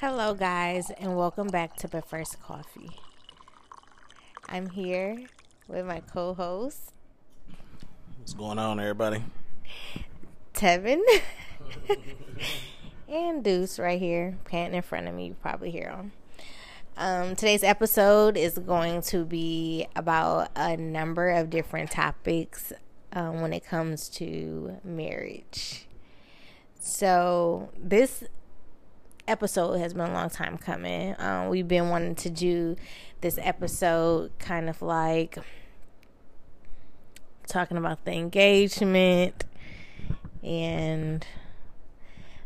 Hello, guys, and welcome back to But First Coffee. I'm here with my co host, What's going on, everybody? Tevin, and Deuce right here, panting in front of me. You probably hear him. Um, today's episode is going to be about a number of different topics um, when it comes to marriage. So, this episode has been a long time coming. Um, we've been wanting to do this episode kind of like talking about the engagement and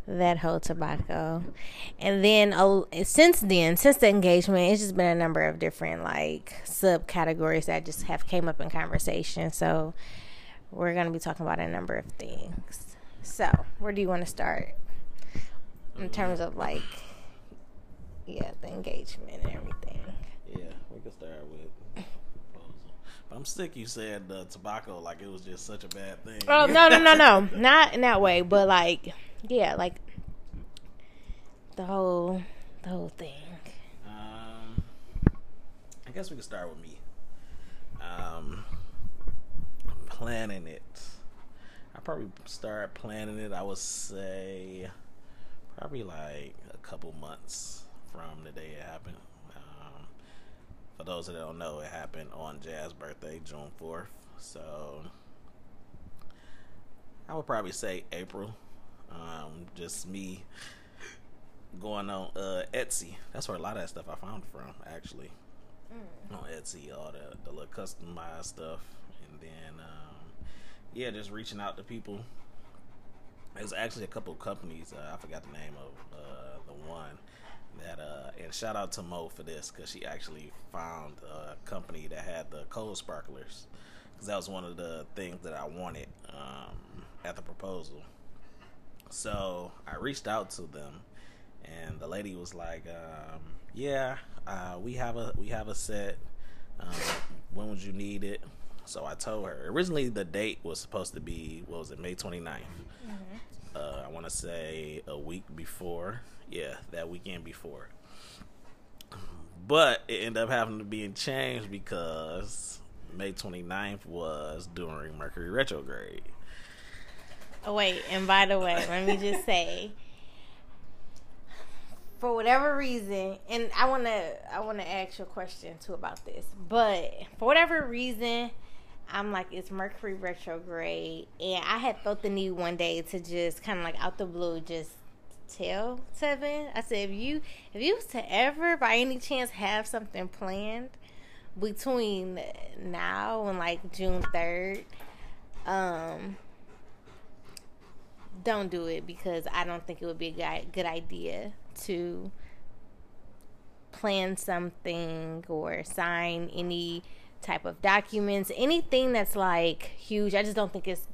that whole tobacco. And then uh, since then, since the engagement, it's just been a number of different like subcategories that just have came up in conversation. So we're going to be talking about a number of things. So, where do you want to start? In terms of like yeah the engagement and everything Yeah, we can start with proposal. But I'm sick. You said the tobacco like it was just such a bad thing. oh no no no no not in that way but like yeah like the whole the whole thing Um, I guess we can start with me. Um, planning it. I probably start planning it. I would say probably like a couple months from the day it happened. Um, for those that don't know, it happened on Jazz's birthday, June fourth. So I would probably say April. Um, just me going on uh, Etsy. That's where a lot of that stuff I found from, actually. On Etsy, all the, the little customized stuff. And then, um, yeah, just reaching out to people. There's actually a couple of companies, uh, I forgot the name of uh, the one, that, uh, and shout out to Mo for this, because she actually found a company that had the cold sparklers. Because that was one of the things that I wanted um, at the proposal. So I reached out to them, and the lady was like, um, "Yeah, uh, we have a we have a set. Um, when would you need it?" So I told her. Originally, the date was supposed to be what was it, May 29th. Uh, I want to say a week before. Yeah, that weekend before. But it ended up having to be changed because May 29th was during Mercury retrograde. oh wait and by the way let me just say for whatever reason and i want to i want to ask you a question too about this but for whatever reason i'm like it's mercury retrograde. And i had felt the need one day to just kind of like out the blue just tell Tevin i said if you if you was to ever by any chance have something planned between now and like june 3rd um don't do it because I don't think it would be a good idea to plan something or sign any type of documents, anything that's like huge. I just don't think it's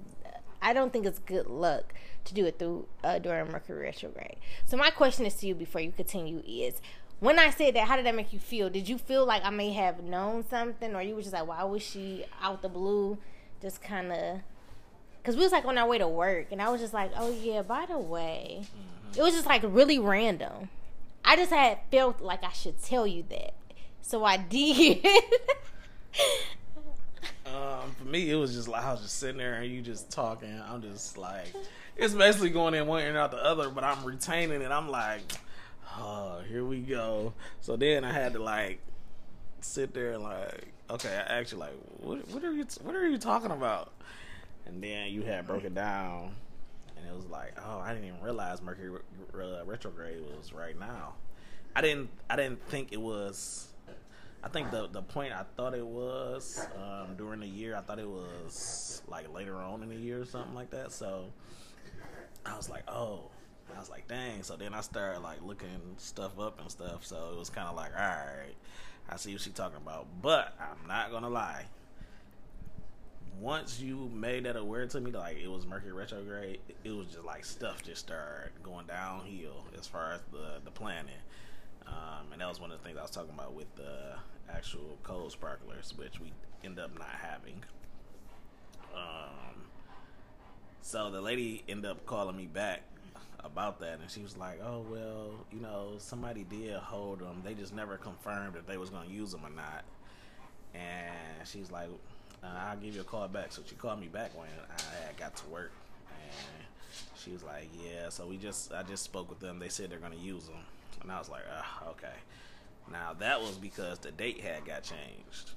I don't think it's good luck to do it through uh, during Mercury retrograde. So my question is to you before you continue is when I said that, how did that make you feel? Did you feel like I may have known something, or you were just like, why was she out the blue, just kind of because we was like on our way to work and i was just like oh yeah by the way it was just like really random i just had felt like i should tell you that so i did Um, for me, it was just like I was just sitting there and you just talking. I'm just like, it's basically going in one ear and out the other, but I'm retaining it. I'm like, oh, here we go. So then I had to like sit there and like, okay, I actually like, what, what are you, what are you talking about? And then you had broken down, and it was like, oh, I didn't even realize Mercury uh, retrograde was right now. I didn't, I didn't think it was. I think the the point I thought it was um, during the year, I thought it was like later on in the year or something like that. So I was like, oh, I was like, dang. So then I started like looking stuff up and stuff. So it was kind of like, all right, I see what she's talking about. But I'm not gonna lie. Once you made that aware to me, like it was Mercury retrograde, it was just like stuff just started going downhill as far as the the planning. Um, and that was one of the things I was talking about with the actual cold sparklers, which we end up not having. Um, so the lady ended up calling me back about that, and she was like, "Oh well, you know, somebody did hold them. They just never confirmed if they was gonna use them or not." And she's like, uh, "I'll give you a call back." So she called me back when I got to work, and she was like, "Yeah." So we just, I just spoke with them. They said they're gonna use them, and I was like, "Okay." Now that was because the date had got changed.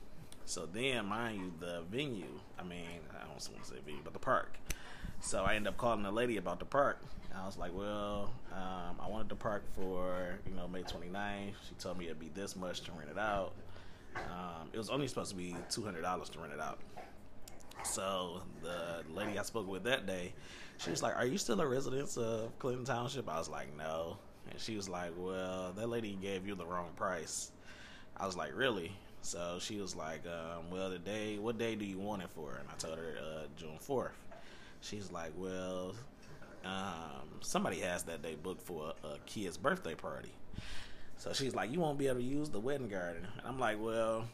So then, mind you, the venue, I mean, I don't want to say venue, but the park. So I ended up calling the lady about the park. I was like, well, um, I wanted the park for, you know, May 29th. She told me it'd be this much to rent it out. Um, it was only supposed to be $200 to rent it out. So the lady I spoke with that day, she was like, are you still a resident of Clinton Township? I was like, no. And she was like, well, that lady gave you the wrong price. I was like, really? So she was like, um, "Well, the day, what day do you want it for?" And I told her uh, June fourth. She's like, "Well, um, somebody has that day booked for a, a, kid's birthday party." So she's like, "You won't be able to use the wedding garden." And I'm like, "Well,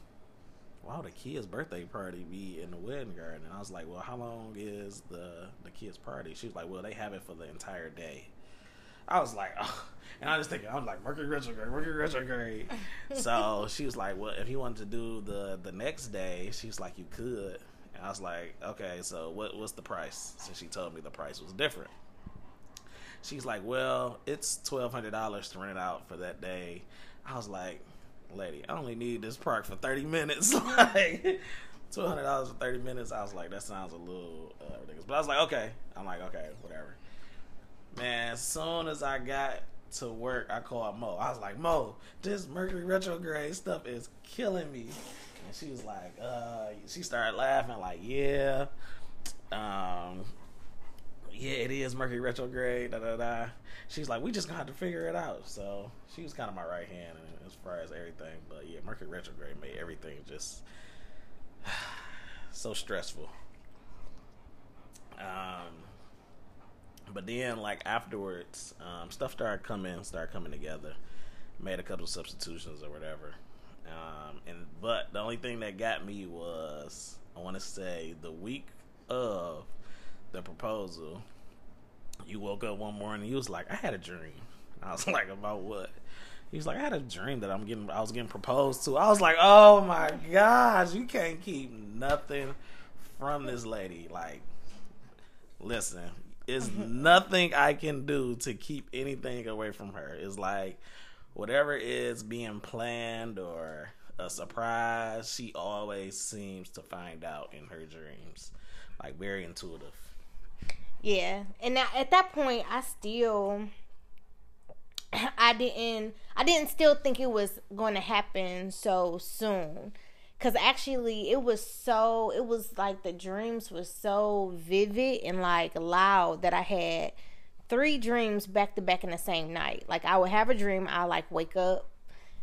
why would a kid's birthday party be in the wedding garden?" And I was like, "Well, how long is the the kid's party?" She was like, "Well, they have it for the entire day." I was like, oh. and I was thinking, I was like, Mercury retrograde, Mercury retrograde. so she was like, well, if you wanted to do the the next day, she's like, you could. And I was like, okay, so what what's the price? So she told me the price was different. She's like, well, it's twelve hundred dollars to rent it out for that day. I was like, lady, I only need this park for thirty minutes. like two hundred dollars for thirty minutes. I was like, that sounds a little uh, ridiculous. But I was like, okay. I'm like, okay, whatever. Man, as soon as I got to work, I called Mo. I was like, Mo, this Mercury retrograde stuff is killing me. And she was like, uh, she started laughing, like, yeah, um, yeah, it is Mercury retrograde, da da da. She's like, we just gonna have to figure it out. So she was kind of my right hand as far as everything. But yeah, Mercury retrograde made everything just so stressful. Um, but then like afterwards, um, stuff started coming, started coming together. Made a couple substitutions or whatever. Um, and but the only thing that got me was I want to say the week of the proposal. You woke up one morning. He was like, "I had a dream." I was like, "About what?" He was like, "I had a dream that I'm getting. I was getting proposed to." I was like, "Oh my gosh, you can't keep nothing from this lady." Like, listen, it's mm-hmm. nothing I can do to keep anything away from her. It's like whatever is being planned or a surprise, she always seems to find out in her dreams. Like very intuitive. Yeah. And now at that point I still I didn't I didn't still think it was going to happen so soon because actually it was so it was like the dreams were so vivid and like loud that i had three dreams back to back in the same night. Like i would have a dream i like wake up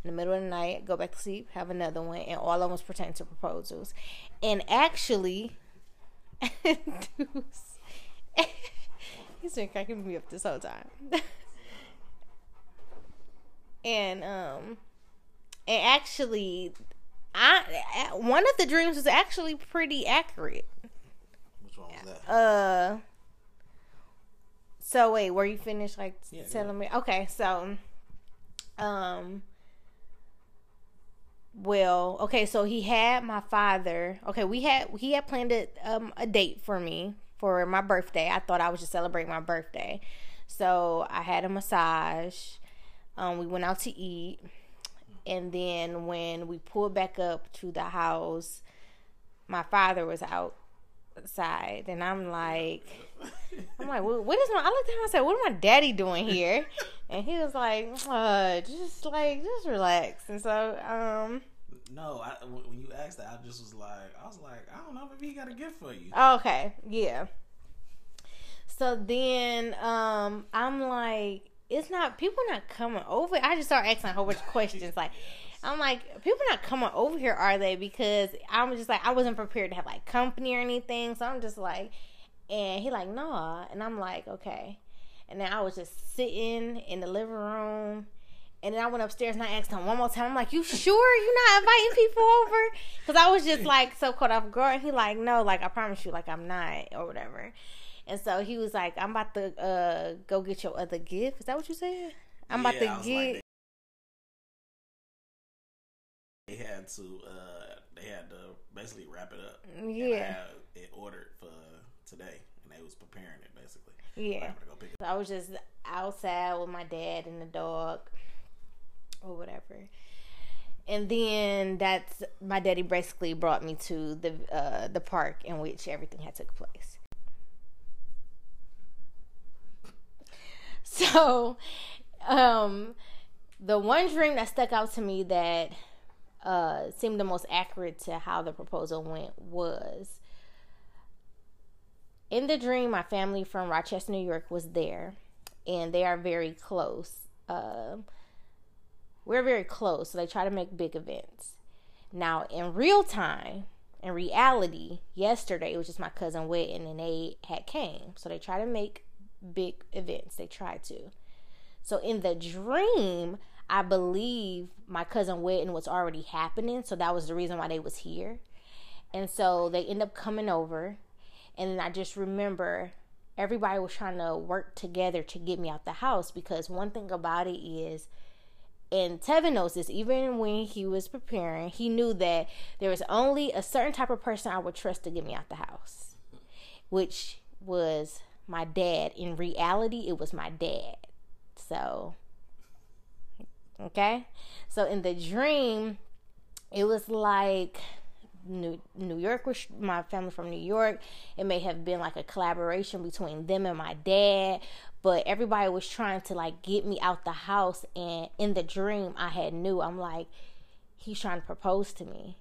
in the middle of the night go back to sleep have another one and all of them was pertaining to proposals. And actually he's been cracking me up this whole time. And um and actually I one of the dreams was actually pretty accurate. Which one was that? Uh. So wait, were you finished like yeah, telling me? Okay, so, um. Well, okay, so he had my father. Okay, we had he had planned a, um, a date for me for my birthday. I thought I was just celebrating my birthday, so I had a massage. Um, we went out to eat and then when we pulled back up to the house, my father was outside, and I'm like, I'm like, what is my? I looked at him. I said, what is my daddy doing here? And he was like, uh, just like, just relax. And so, um. No, I, when you asked that, I just was like, I was like, I don't know if he got a gift for you. Okay, yeah. So then, um, I'm like, it's not people not coming over. I just start asking a whole bunch of questions. Like, I'm like, people not coming over here, are they? Because I'm just like, I wasn't prepared to have like company or anything. So I'm just like, and he like, nah. And I'm like, okay. And then I was just sitting in the living room. And then I went upstairs and I asked him one more time. I'm like, "You sure you're not inviting people over?" Because I was just like so caught off guard. He like, "No, like I promise you, like I'm not or whatever." And so he was like, I'm about to uh, go get your other gift. Is that what you said? I'm Yeah, about to get. like, they had to uh they had to basically wrap it up. Yeah. it ordered for today and they was preparing it basically. yeah. I'm go pick it So I was just outside with my dad and the dog or whatever. And then that's my daddy basically brought me to the uh, the park in which everything had took place. So, um, the one dream that stuck out to me that uh, seemed the most accurate to how the proposal went was in the dream, my family from Rochester, New York was there, and they are very close. Um, we're very close, so they try to make big events. Now, in real time, in reality, yesterday it was just my cousin wedding, and they had came, so they try to make big events. They try to. So in the dream, I believe my cousin wedding was already happening, so that was the reason why they was here. And so they end up coming over, and then I just remember everybody was trying to work together to get me out the house because one thing about it is and Tevin knows this, even when he was preparing, he knew that there was only a certain type of person I would trust to get me out the house, which was my dad. In reality, it was my dad. So, okay. So, in the dream, it was like New New York was my family from New York. It may have been like a collaboration between them and my dad, but everybody was trying to like get me out the house. And in the dream, I had knew I'm like, he's trying to propose to me.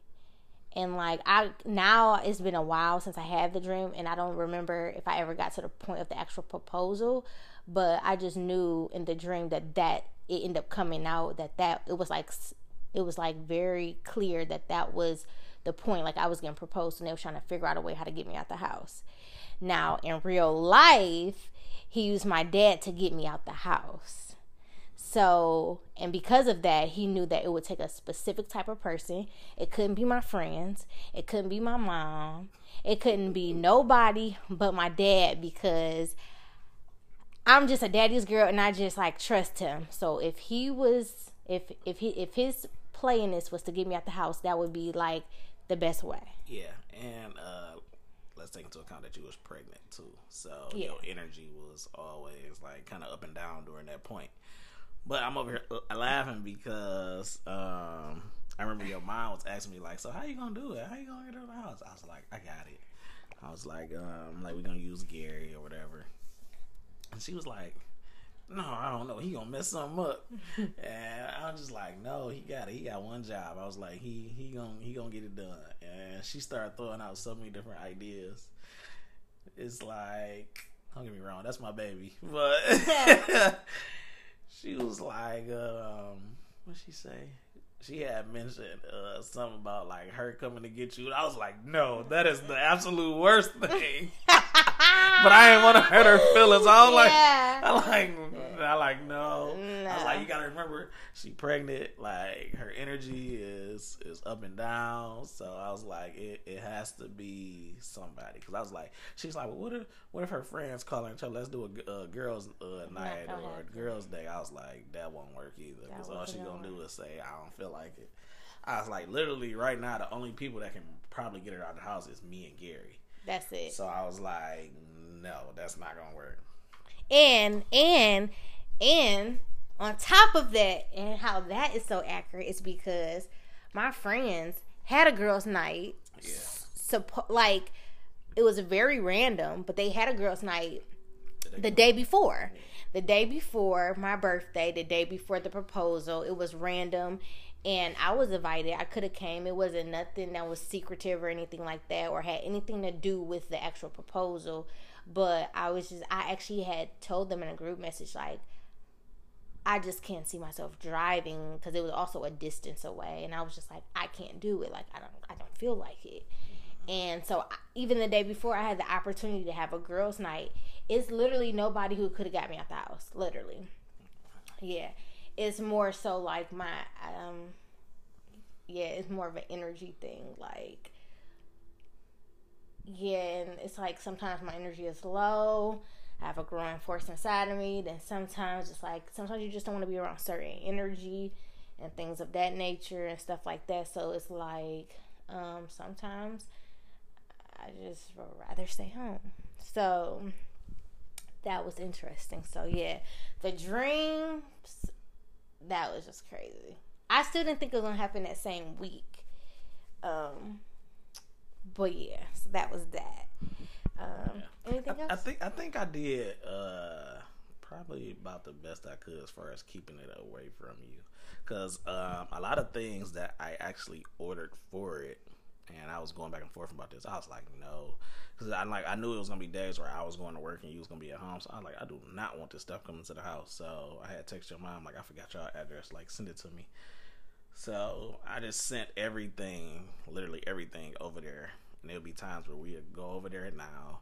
And like I now it's been a while since I had the dream, and I don't remember if I ever got to the point of the actual proposal. But I just knew in the dream that that it ended up coming out that that it was like it was like very clear that that was the point. Like I was getting proposed, and they were trying to figure out a way how to get me out the house. Now in real life, he used my dad to get me out the house. So, and because of that, he knew that it would take a specific type of person. It couldn't be my friends. It couldn't be my mom. It couldn't be nobody but my dad because I'm just a daddy's girl and I just like trust him. So if he was if if he if his play in this was to get me out the house, that would be like the best way. Yeah, and uh let's take into account that you was pregnant too. So Yeah. your energy was always like kind of up and down during that point. But I'm over here uh, laughing because um I remember your mom was asking me like, "So how you gonna do it? How you gonna get out of the house?" I was like, "I got it." I was like, um, like we're gonna use Gary or whatever, and she was like, "No, I don't know. He gonna mess something up." and I'm just like, "No, he got it. He got one job." I was like, "He he gonna he gonna get it done." And she started throwing out so many different ideas. It's like, don't get me wrong, that's my baby, but she was like, um, what she say? She had mentioned uh, something about like her coming to get you. I was like, no, that is the absolute worst thing. but I didn't want to hurt her feelings. I was like, Yeah. I like, I like, no. I was like, you gotta remember, she pregnant. Like her energy is is up and down. So I was like, it, it has to be somebody. Because I was like, she's like, well, what if what if her friends call her and tell her, let's do a uh, girls uh, night gonna or girls day? I was like, that won't work either. Because all she gonna gonna do is say, I don't feel like it. I was like, literally, right now, the only people that can probably get her out of the house is me and Gary. That's it. So I was like, no, that's not gonna work. and and and on top of that and how that is so accurate is because my friends had a girls night Yeah. suppo- like it was very random but they had a girls night the day before. the day before my birthday the day before the proposal it was random and i was invited. I could have came. It wasn't nothing that was secretive or anything like that or had anything to do with the actual proposal but i was just i actually had told them in a group message like i just can't see myself driving because it was also a distance away and i was just like i can't do it like i don't i don't feel like it and so even the day before I had the opportunity to have a girls' night, it's literally nobody who could have got me out the house. Literally. Yeah. It's more so like my um yeah, it's more of an energy thing. Like yeah, and it's like sometimes my energy is low. I have a growing force inside of me. Then sometimes it's like sometimes you just don't want to be around certain energy and things of that nature and stuff like that. So it's like um, sometimes I just would rather stay home. So that was interesting. So yeah, the dreams that was just crazy. I still didn't think it was gonna happen that same week. Um, but yeah, so that was that. Um, yeah. Anything I, else? I think I think I did uh, probably about the best I could as far as keeping it away from you, because um, a lot of things that I actually ordered for it, and I was going back and forth about this. I was like, no, because I like I knew it was gonna be days where I was going to work and you was gonna be at home. So I was like, I do not want this stuff coming to the house. So I had text your mom like I forgot your address, like send it to me. So I just sent everything, literally everything over there. And there'll be times where we go over there now.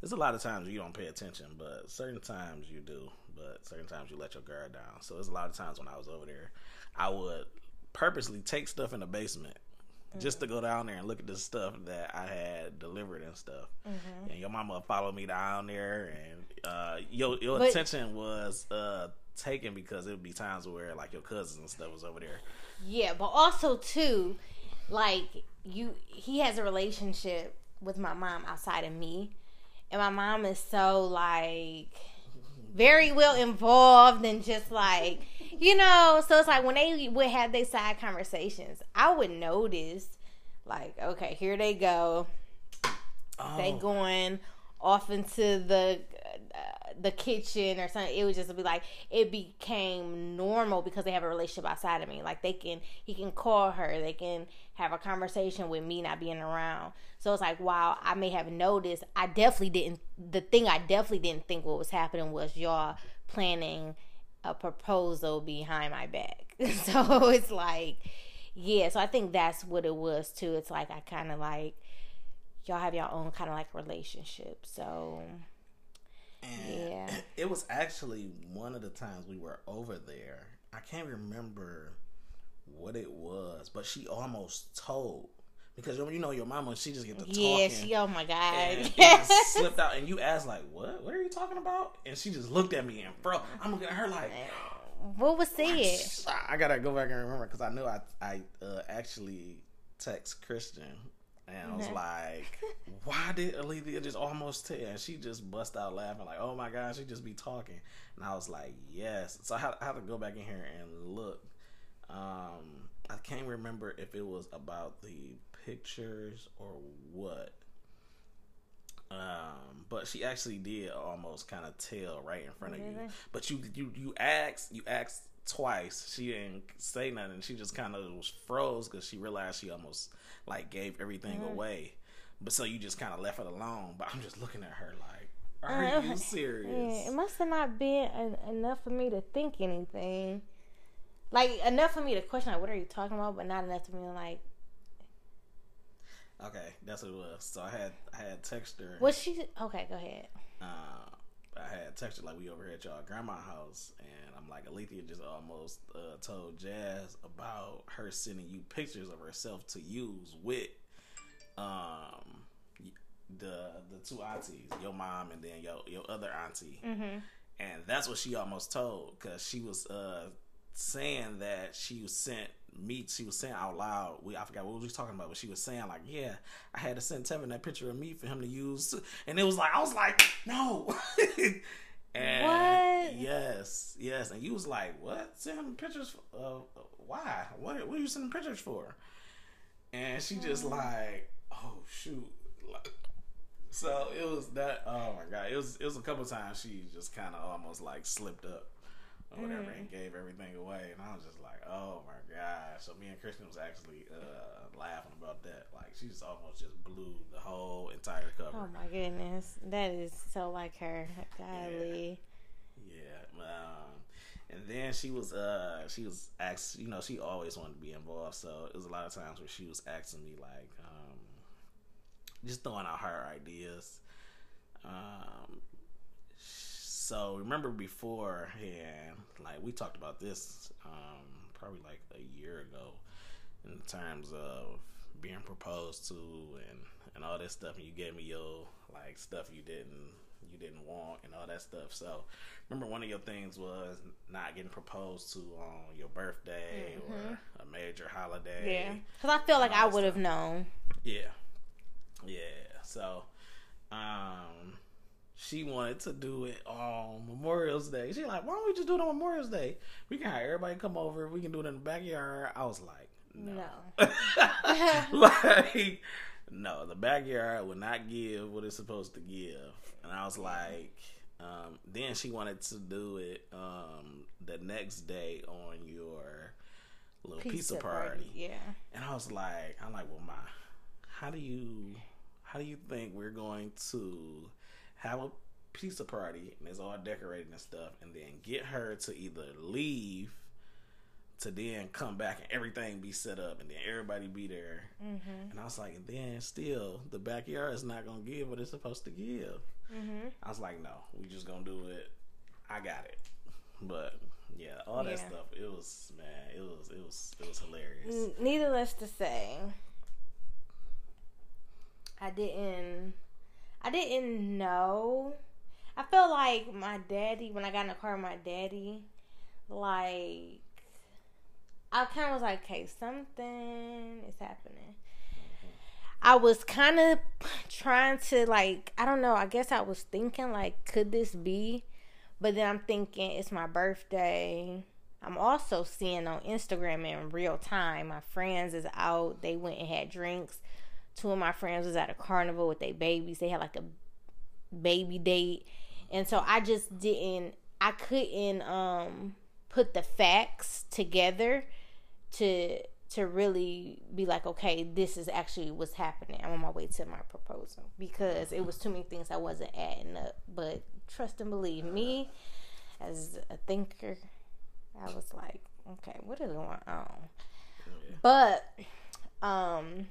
There's a lot of times you don't pay attention, but certain times you do. But certain times you let your guard down. So there's a lot of times when I was over there, I would purposely take stuff in the basement just to go down there and look at the stuff that I had delivered and stuff. Mm-hmm. And your mama followed me down there, and uh, your your but, attention was uh, taken because it would be times where like your cousins and stuff was over there. Yeah, but also too, like you, he has a relationship with my mom outside of me, and my mom is so like very well involved and just like you know so it's like when they would have their side conversations i would notice like okay here they go oh. they going off into the the kitchen or something. It would just be like it became normal because they have a relationship outside of me. Like they can he can call her, they can have a conversation with me not being around. So it's like while I may have noticed, I definitely didn't the thing I definitely didn't think what was happening was y'all planning a proposal behind my back. so it's like yeah, so I think that's what it was too. It's like I kind of like y'all have your own kind of like relationship. So and yeah. it was actually one of the times we were over there. I can't remember what it was, but she almost told because you know your mama, she just get the talking. Yeah, she. Oh my god, slipped out, and you asked like, "What? What are you talking about?" And she just looked at me and bro, I'm looking at her like, "What was said?" I gotta go back and remember because I know I I uh, actually text Christian and I was like, why did Alethea just almost tell? And she just bust out laughing, like, oh my God, she just be talking. And I was like, yes. So I had, I had to go back in here and look. Um, I can't remember if it was about the pictures or what. Um, but she actually did almost kind of tell right in front really? of you. But you you you asked you asked twice. She didn't say nothing. She just kind of was froze because she realized she almost like gave everything mm-hmm. away. But so you just kind of left it alone. But I'm just looking at her like, are uh, you serious? Yeah, it must have not been enough for me to think anything. Like enough for me to question like, what are you talking about? But not enough for me to like. Okay, that's what it was. So I had I had text her. Was she okay? Go ahead. Uh, I had texted like we over here at y'all grandma house, and I'm like Alethea just almost uh, told Jazz about her sending you pictures of herself to use with um the the two aunties, your mom and then your your other auntie, mm-hmm. and that's what she almost told because she was uh saying that she was sent me she was saying out loud we I forgot what we was talking about but she was saying like yeah I had to send Tevin that picture of me for him to use. And it was like I was like no. And what? yes yes. And you was like what? Send him pictures uh, why? What what are you sending pictures for? And she just mm. like oh shoot. Like, so it was that oh my god it was it was a couple times she just kind of almost like slipped up or whatever mm. and gave everything away. And I was just like, oh my god. So me and Christian was actually uh, laughing about that. Like she just almost just blew the whole entire cover. Oh my goodness, that is so like her. Golly. Yeah. yeah. Um, and then she was uh she was asked you know she always wanted to be involved so it was a lot of times where she was asking me like um just throwing out her ideas um so remember before, yeah, like we talked about this um, probably like a year ago in terms of being proposed to and and all this stuff, and you gave me your like stuff you didn't you didn't want and all that stuff. So remember, one of your things was not getting proposed to on your birthday mm-hmm. or a major holiday. Yeah, because I feel like I would have known. Yeah, yeah. So, um, she wanted to do it on Memorial's Day. She like, why don't we just do it on Memorial's Day? We can have everybody come over. We can do it in the backyard. I was like, no. no. like, no, the backyard would not give what it's supposed to give. And I was like, um, then she wanted to do it um, the next day on your little pizza, pizza party. party. Yeah. And I was like, I'm like, well, my, how do you, how do you think we're going to have a pizza party and it's all decorated and stuff, and then get her to either leave to then come back and everything be set up and then everybody be there. Mm-hmm. And I was like, and then still the backyard is not gonna give what it's supposed to give. Mm-hmm. I was like, no, we just gonna do it. I got it. But yeah, all that yeah. stuff. It was man, it was it was it was hilarious. Needless to say, I didn't. I didn't know. I felt like my daddy when I got in the car with my daddy, like I kind of was like, okay, something is happening. I was kind of trying to like, I don't know. I guess I was thinking like, could this be? But then I'm thinking it's my birthday. I'm also seeing on Instagram in real time. My friends is out. They went and had drinks. Two of my friends was at a carnival with their babies. They had like a baby date, and so I just didn't. I couldn't um put the facts together to to really be like, okay, this is actually what's happening. I'm on my way to my proposal because it was too many things I wasn't adding up. But trust and believe me, as a thinker, I was like, okay, what is going on? But um,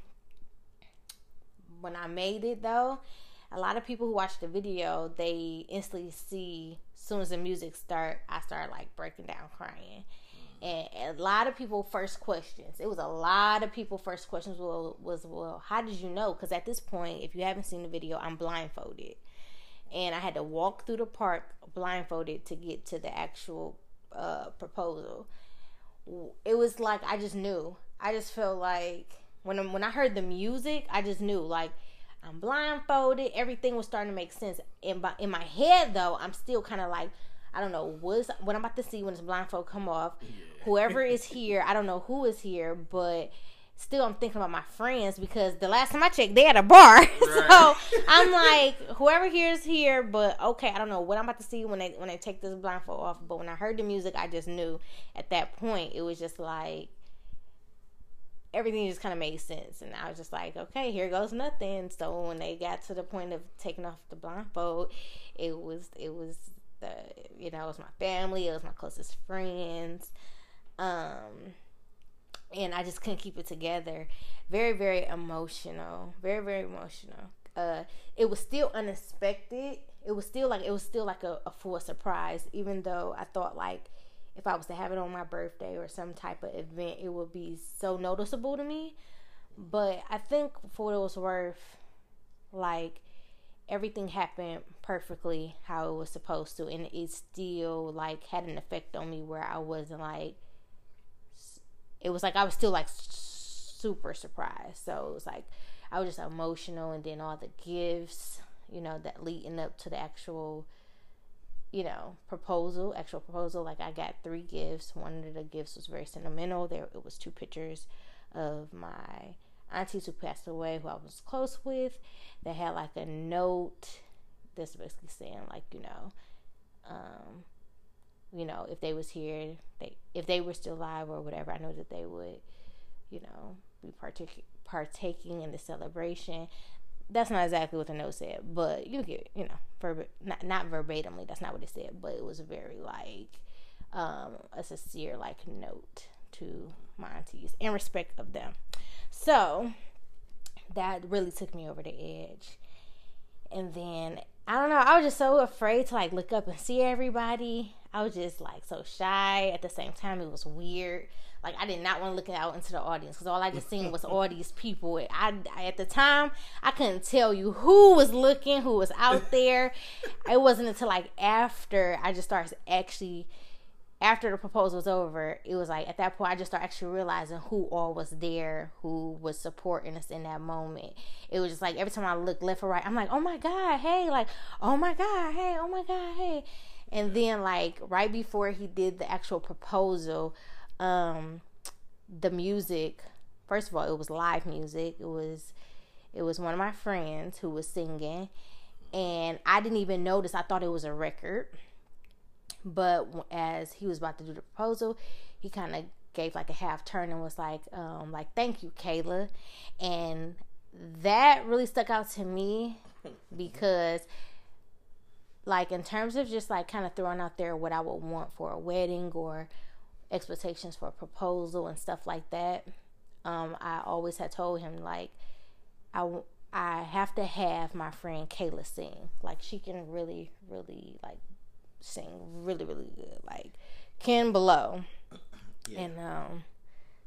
when I made it though, a lot of people who watch the video, they instantly see as soon as the music start, I start like breaking down crying. And a lot of people first questions. It was a lot of people first questions was, was well how did you know? Because at this point if you haven't seen the video i'm blindfolded. And i had to walk through the park blindfolded to get to the actual uh, proposal. It was like i just knew. I just felt like when, when i heard the music i just knew like i'm blindfolded everything was starting to make sense in my, in my head though i'm still kind of like I don't know what's what I'm about to see when this blindfold come off. Yeah. Whoever is here, I don't know who is here, but still I'm thinking about my friends because the last time I checked, they had a bar. Right. so I'm like, whoever here is here, but okay, I don't know what I'm about to see when they when they take this blindfold off. But when I heard the music, I just knew at that point it was just like everything just kind of made sense, and I was just like, okay, here goes nothing. So when they got to the point of taking off the blindfold, it was it was the you know it was my family it was my closest friends. Um and i just couldn't keep it together. Very very emotional very very emotional. Uh it was still unexpected. It was still like it was still like a, a full surprise even though i thought like if i was to have it on my birthday or some type of event it would be so noticeable to me. But i think for what it was worth like everything happened perfectly how it was supposed to and it still like had an effect on me where I wasn't like it was like I was still like super surprised. So it was like I was just emotional and then all the gifts you know that leading up to the actual you know proposal actual proposal like I got three gifts. One of the gifts was very sentimental. There it was two pictures of my aunties who passed away who I was close with They had like a note that's basically saying like you know um you know if they was here they if they were still alive or whatever I know that they would you know be partic- partaking in the celebration that's not exactly what the note said but you get you know not not verbatimly that's not what it said but it was very like um a sincere like note to my aunties in respect of them so that really took me over the edge. And then I don't know, I was just so afraid to like look up and see everybody. I was just like so shy. At the same time, it was weird. Like I did not want to look out into the audience because all I just seen was all these people. I, I, at the time I couldn't tell you who was looking, who was out there. it wasn't until like after I just started actually after the proposal was over, it was like at that point I just started actually realizing who all was there, who was supporting us in that moment. It was just like every time I look left or right, I'm like, oh my god, hey, like, oh my god, hey, oh my god, hey. And then like right before he did the actual proposal, um, the music. First of all, it was live music. It was it was one of my friends who was singing, and I didn't even notice. I thought it was a record but as he was about to do the proposal, he kind of gave like a half turn and was like, um, like, thank you, Kayla. And that really stuck out to me because like in terms of just like kind of throwing out there what I would want for a wedding or expectations for a proposal and stuff like that. Um, I always had told him like I I have to have my friend Kayla sing. Like she can really really like sing really, really good. Like can Below. Yeah. And um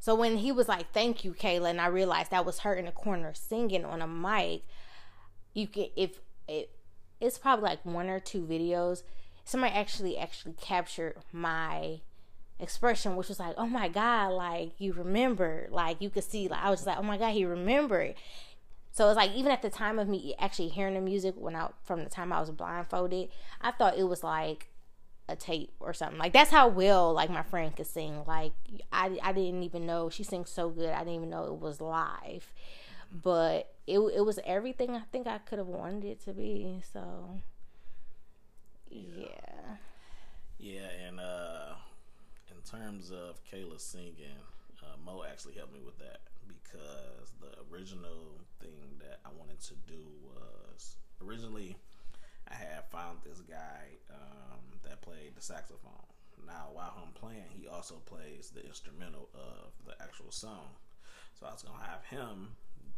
so when he was like, Thank you, Kayla, and I realized that was her in the corner singing on a mic, you can if it it's probably like one or two videos. Somebody actually actually captured my expression, which was like, "Oh my god!" Like you remember, like you could see. Like I was just like, "Oh my god, he remembered." So it's like even at the time of me actually hearing the music when I from the time I was blindfolded, I thought it was like a tape or something. Like that's how well like my friend could sing. Like I I didn't even know she sings so good. I didn't even know it was live. But it it was everything I think I could have wanted it to be. So yeah. Yeah, and uh terms of Kayla singing, uh, Mo actually helped me with that because the original thing that I wanted to do was originally I had found this guy um, that played the saxophone. Now, while I'm playing, he also plays the instrumental of the actual song. So I was gonna have him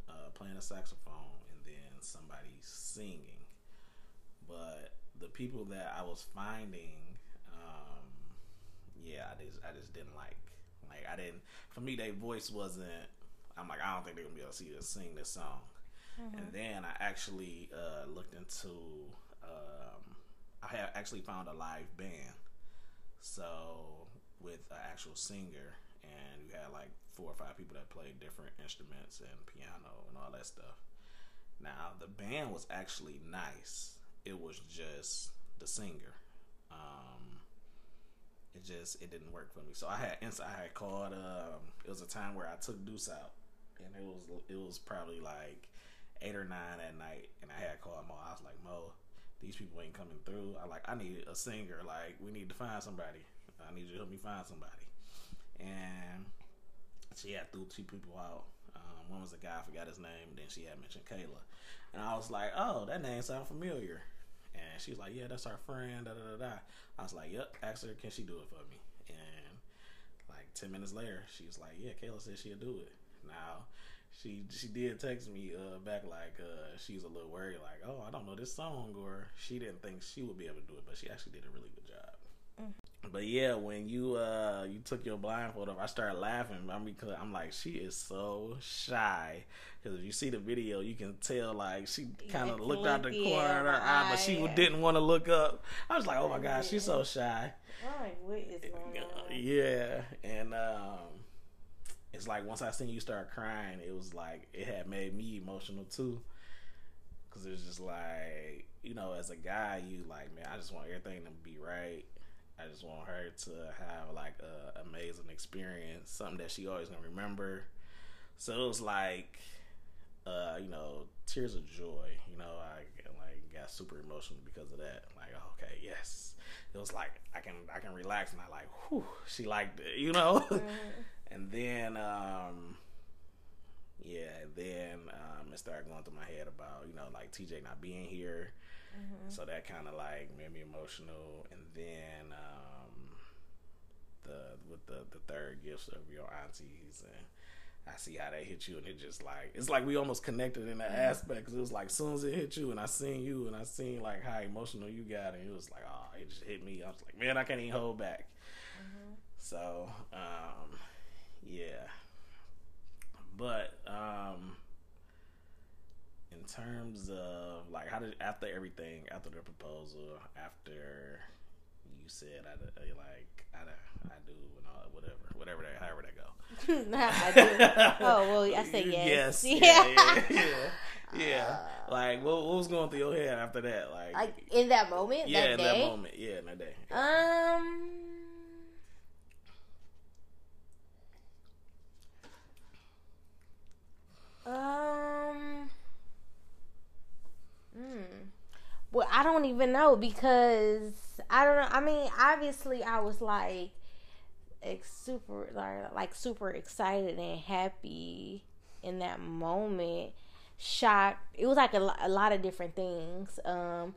uh, playing the saxophone and then somebody singing. But the people that I was finding, um, yeah, I just I just didn't like. Like I didn't. For me, their voice wasn't I'm like, I don't think they're gonna be able to see us sing this song. Mm-hmm. And then I actually uh, looked into. Um, I have actually found a live band, so with an actual singer, and we had like four or five people that played different instruments and piano and all that stuff. Now the band was actually nice. It was just the singer. Um, it just it didn't work for me. So I had I had called. Um, it was a time where I took Deuce out and it was it was probably like eight or nine at night, and I had called Mo. I was like, Mo, these people ain't coming through. I like I need a singer. Like we need to find somebody. I need you to help me find somebody. And she had threw two people out. Um, one was a guy, I forgot his name. Then she had mentioned Kayla, and I was like, oh, that name sounds familiar. And she was like, yeah, that's our friend. Da da da da. I was like, yep. Ask her, can she do it for me? And like ten minutes later, she was like, yeah, Kayla said she'll do it. Now, she she did text me uh, back like uh, she's a little worried, like, oh, I don't know this song, or she didn't think she would be able to do it, but she actually did a really good job. But yeah, when you uh you took your blindfold off, I started laughing. I because I'm like, she is so shy. Because if you see the video, you can tell like she kind of looked out the corner of her eye, but she yeah. didn't want to look up. I was like, oh my gosh, she's so shy. What is going on? Yeah, and um it's like once I seen you start crying, it was like it had made me emotional too. Cause it was just like you know, as a guy, you like man, I just want everything to be right. I just want her to have like a amazing experience, something that she always gonna remember. So it was like, uh, you know, tears of joy. You know, I like got super emotional because of that. Like, okay, yes. It was like I can I can relax and I like, whew, she liked it, you know. And then, um, yeah, then um, it started going through my head about you know like TJ not being here, mm-hmm. so that kind of like made me emotional. And then um, the with the the third gifts of your aunties and. I see how they hit you, and it just like it's like we almost connected in that mm-hmm. aspect. Cause it was like as soon as it hit you, and I seen you, and I seen like how emotional you got, and it was like, oh it just hit me. I was like, man, I can't even hold back. Mm-hmm. So, um, yeah. But um, in terms of like how did after everything, after the proposal, after you said I like I, I do and all whatever whatever that however that go. I do. Oh well, I said yes. Yes. Yeah. Yeah. yeah, yeah. yeah. Uh, like what, what was going through your head after that? Like, like in that moment. Yeah, that in day? that moment. Yeah, in that day. Um. Um. Hmm. Well, I don't even know because I don't know. I mean, obviously, I was like, super like, like super excited and happy in that moment. Shocked. It was like a, a lot of different things. Um,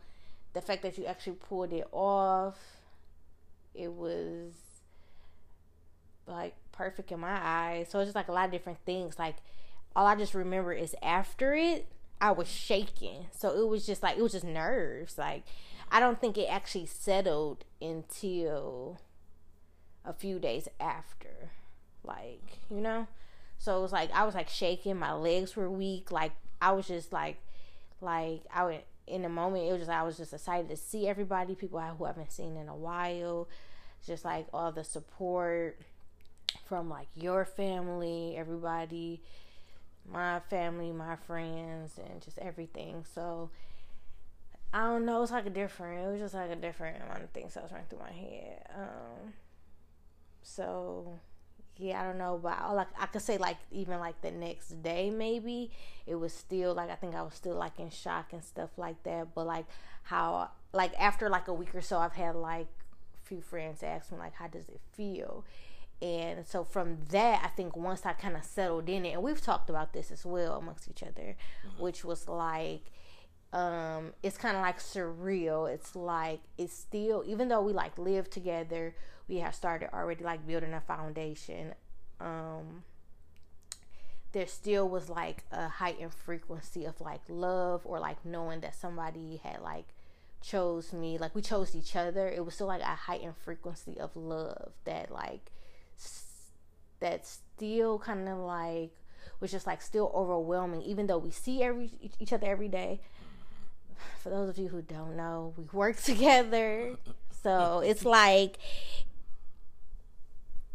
the fact that you actually pulled it off. It was like perfect in my eyes. So it's just like a lot of different things. Like all I just remember is after it I was shaking. So it was just like it was just nerves. Like I don't think it actually settled until a few days after. Like, you know? So it was like I was like shaking, my legs were weak, like I was just like like I went in a moment it was just I was just excited to see everybody, people who I haven't seen in a while. Just like all the support from like your family, everybody my family, my friends, and just everything. So I don't know. It's like a different. It was just like a different amount of things that was running through my head. Um. So yeah, I don't know, but I, like I could say like even like the next day maybe it was still like I think I was still like in shock and stuff like that. But like how like after like a week or so, I've had like a few friends ask me like how does it feel, and so from that, I think once I kind of settled in it, and we've talked about this as well amongst each other, mm-hmm. which was like, um, it's kind of like surreal. It's like it's still, even though we like live together, we have started already like building a foundation. Um, there still was like a heightened frequency of like love or like knowing that somebody had like chose me, like we chose each other. It was still like a heightened frequency of love that like that still kind of like was just like still overwhelming even though we see every each other every day. For those of you who don't know we work together. So it's like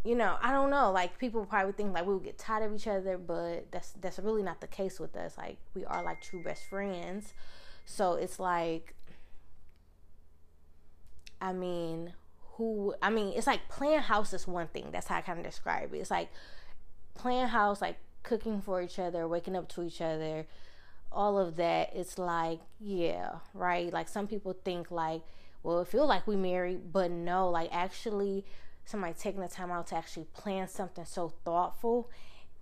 you know i don't know like people probably think like we would get tired of each other but that's that's really not the case with us. Like we are like true best friends. So it's like i mean who I mean, it's like playing house is one thing. That's how I kind of describe it. It's like playing house, like cooking for each other, waking up to each other, all of that. It's like, yeah, right. Like some people think like, well, it feel like we married, but no, like actually somebody taking the time out to actually plan something so thoughtful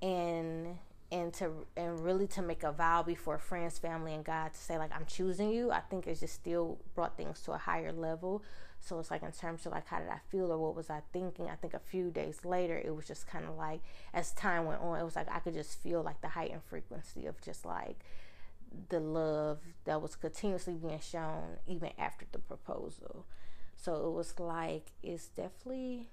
and and to and really to make a vow before friends, family, and God to say like I'm choosing you. I think it just still brought things to a higher level. So it's like in terms of like how did I feel or what was I thinking? I think a few days later it was just kind of like as time went on, it was like I could just feel like the heightened frequency of just like the love that was continuously being shown even after the proposal. So it was like it's definitely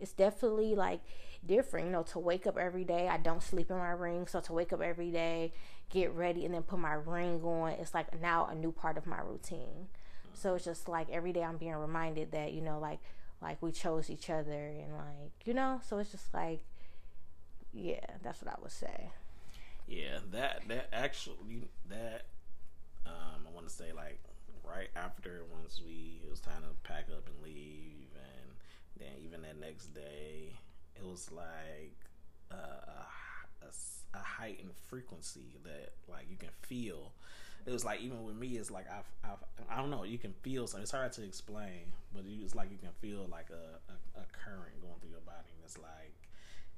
it's definitely like different, you know, to wake up every day. I don't sleep in my ring, so to wake up every day, get ready and then put my ring on, it's like now a new part of my routine. So it's just like every day I'm being reminded that, you know, like like we chose each other and like, you know, so it's just like yeah, that's what I would say. Yeah, that that actually that um I want to say like right after once we it was time to pack up and leave and then even that next day it was like uh, a, a, a heightened frequency that like you can feel it was like even with me, it's like I've, I've I don't know. You can feel something. It's hard to explain, but it's like you can feel like a, a, a current going through your body. And it's like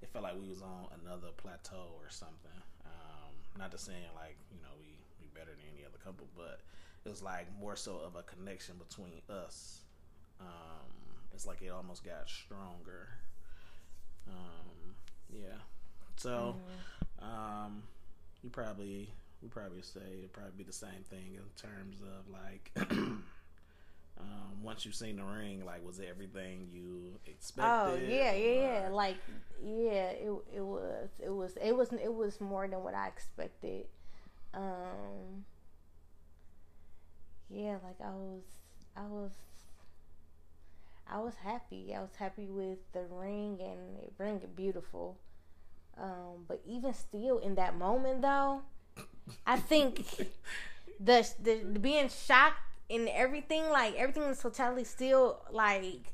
it felt like we was on another plateau or something. Um, not to saying like you know we we better than any other couple, but it was like more so of a connection between us. Um, it's like it almost got stronger. Um, yeah. So, mm-hmm. um, you probably we probably say it'd probably be the same thing in terms of like Um, once you've seen the ring, like was everything you expected? Oh expected? yeah, yeah, yeah. Like yeah, it it was it was it was it was more than what I expected. Um Yeah, like I was I was I was happy. I was happy with the ring and it ring it beautiful. Um but even still in that moment though, I think the the, the being shocked and everything like everything in totality still like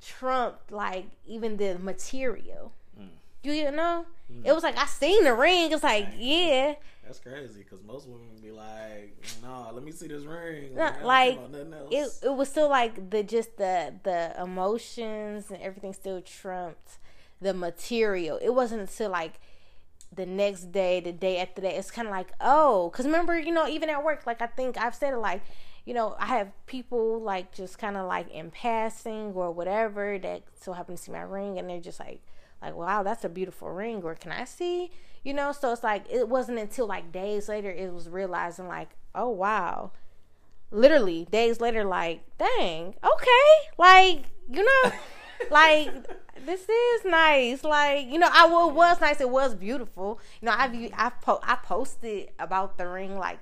trumped like even the material. Mm. You know, it was like I seen the ring. It's like yeah, That's crazy because most women be like, "No, let me see this ring." Like, else. it it was still like the just the the emotions and everything still trumped the material. It wasn't until like the next day, the day after that, it's kind of like oh, because remember you know even at work, like I think I've said it like. You know, I have people like just kind of like in passing or whatever that so happen to see my ring, and they're just like, like, wow, that's a beautiful ring, or can I see? You know, so it's like it wasn't until like days later it was realizing like, oh wow, literally days later, like, dang, okay, like you know, like this is nice, like you know, I well, it was nice, it was beautiful. You know, I've I po- I posted about the ring like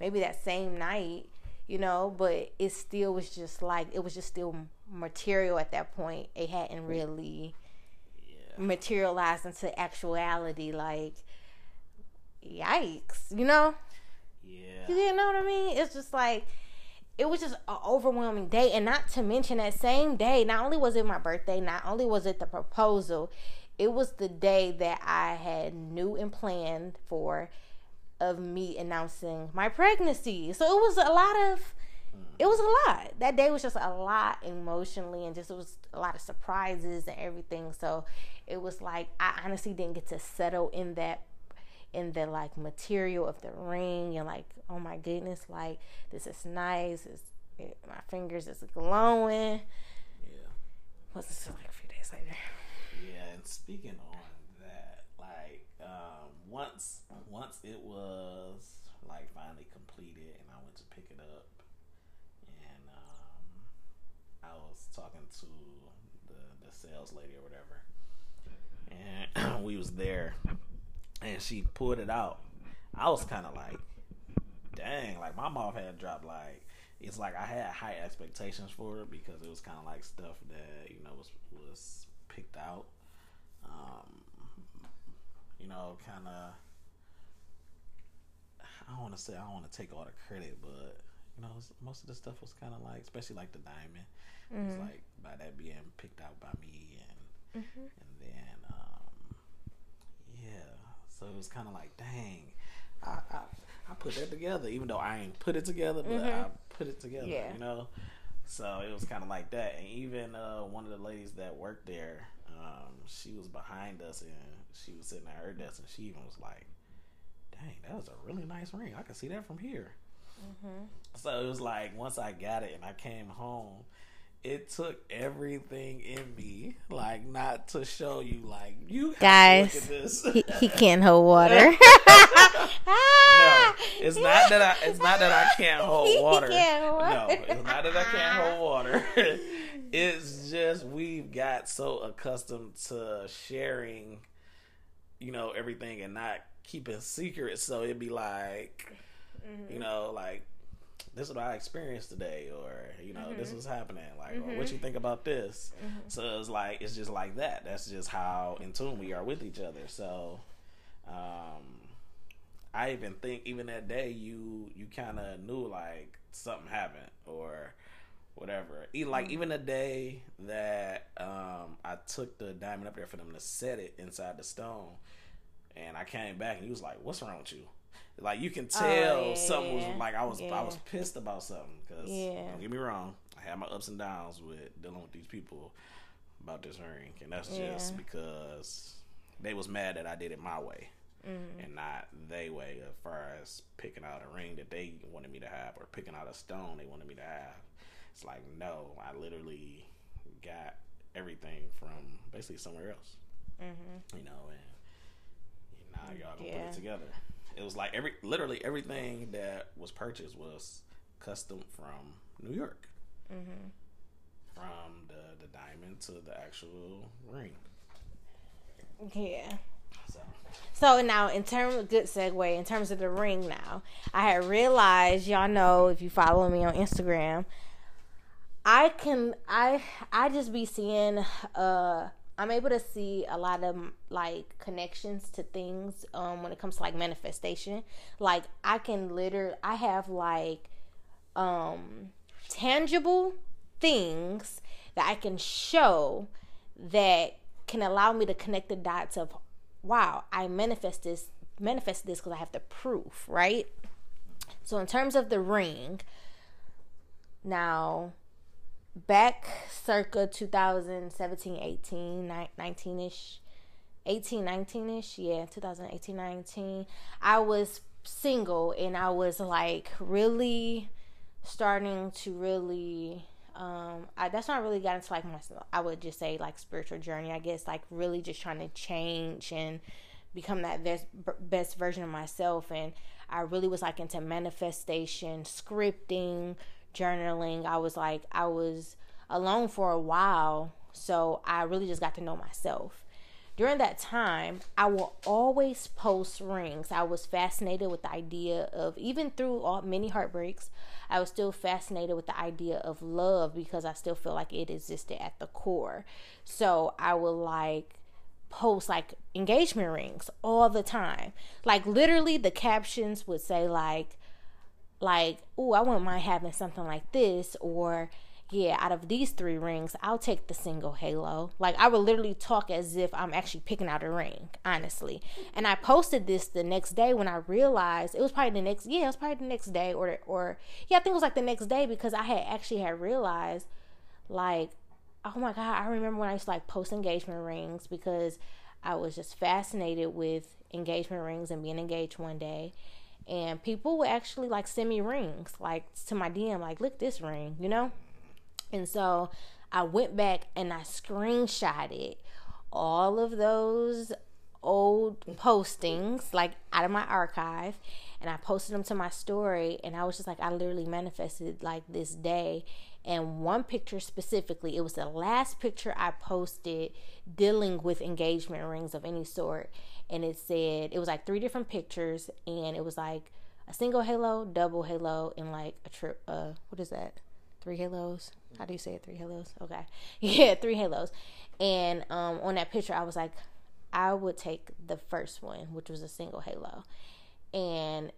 maybe that same night, you know, but it still was just like it was just still material at that point. It hadn't really yeah. materialized into actuality. Like, yikes, you know. Yeah. You know what I mean? It's just like it was just an overwhelming day, and not to mention that same day. Not only was it my birthday, not only was it the proposal, it was the day that I had knew and planned for of me announcing my pregnancy. So it was a lot of. It was a lot. That day was just a lot emotionally, and just it was a lot of surprises and everything. So it was like I honestly didn't get to settle in that in the like material of the ring and like oh my goodness like this is nice it's, it, my fingers is glowing. Yeah. what's this like a few days later. Yeah, and speaking on that, like um, once once it was like finally completed, and I went to pick it up, and um, I was talking to the the sales lady or whatever, and we was there, and she pulled it out. I was kind of like, dang, like my mouth had dropped. Like it's like I had high expectations for it because it was kind of like stuff that you know was was picked out um, you know, kind of. I don't want to say I don't want to take all the credit, but you know, it's- most of the stuff was kind of like, especially like the diamond, it was like by that being picked out by me, and Mhm. and then so it was kind of like, dang, I, I I put that together, even though I ain't put it together, but I put it together, Yeah. you know. So it was kind of like that, and even uh, one of the ladies that worked there, um, she was behind us, and she was sitting at her desk, and she even was like, "Dang, that was a really nice ring. I can see that from here." So it was like once I got it and I came home, it took everything in me, like not to show you, like you Guys, look at this. he, he can't hold water no, it's not that I. It's not that I can't hold He water. can't hold No, water. it's not that I can't hold water. it's just we've got so accustomed to sharing, you know, everything and not keeping secrets. So it'd be like, mm-hmm. you know, like this is what I experienced today, or you know, this was happening. Like, or what you think about this? So it's like it's just like that. That's just how in tune we are with each other. So, um, I even think even that day you you kind of knew like something happened or whatever. Like even the day that um, I took the diamond up there for them to set it inside the stone, and I came back and he was like, "What's wrong with you?" Like you can tell Oh, yeah, something yeah, was like I was I was pissed about something because Yeah. don't get me wrong, I had my ups and downs with dealing with these people about this ring, and that's just because they was mad that I did it my way Mm-hmm. and not they way as far as picking out a ring that they wanted me to have or picking out a stone they wanted me to have. It's like no, I literally got everything from basically somewhere else, Mhm. you know, and now y'all gonna put it together. It was like every literally everything that was purchased was custom from New York. mm-hmm. from the the diamond to the actual ring. Yeah. So. so now, in terms of good segue, in terms of the ring, now I had realized, y'all know if you follow me on Instagram, I can I I just be seeing uh I'm able to see a lot of like connections to things um when it comes to like manifestation. Like I can literally I have like um tangible things that I can show that can allow me to connect the dots of wow, I manifest this manifest this because I have the proof, right? So in terms of the ring, now back circa 2017 18 19ish 18 19ish yeah 2018 19 i was single and i was like really starting to really um I, that's not really got into like my i would just say like spiritual journey. I guess like really just trying to change and become that best best version of myself. And i really was like into manifestation scripting journaling. I was like, I was alone for a while, so I really just got to know myself. During that time, I will always post rings. I was fascinated with the idea of, even through all many heartbreaks, I was still fascinated with the idea of love because I still feel like it existed at the core. So I would like post like engagement rings all the time. Like literally the captions would say like like, oh, I wouldn't mind having something like this, or yeah, out of these three rings, I'll take the single halo. Like I would literally talk as if I'm actually picking out a ring, honestly. And I posted this the next day when I realized it was probably the next yeah, it was probably the next day or or yeah, I think it was like the next day because I had actually had realized like oh my god, I remember when I used to like post engagement rings because I was just fascinated with engagement rings and being engaged one day and people would actually like send me rings like to my DM like look this ring you know? And so I went back and I screenshotted all of those old postings like out of my archive and I posted them to my story and I was just like I literally manifested like this day and one picture specifically it was the last picture I posted dealing with engagement rings of any sort and it said it was like three different pictures and it was like a single halo, double halo, and like a trip. Uh, what is that? Three halos. How do you say it? Three halos. Okay, yeah, three halos. And um, on that picture, I was like, I would take the first one, which was a single halo, and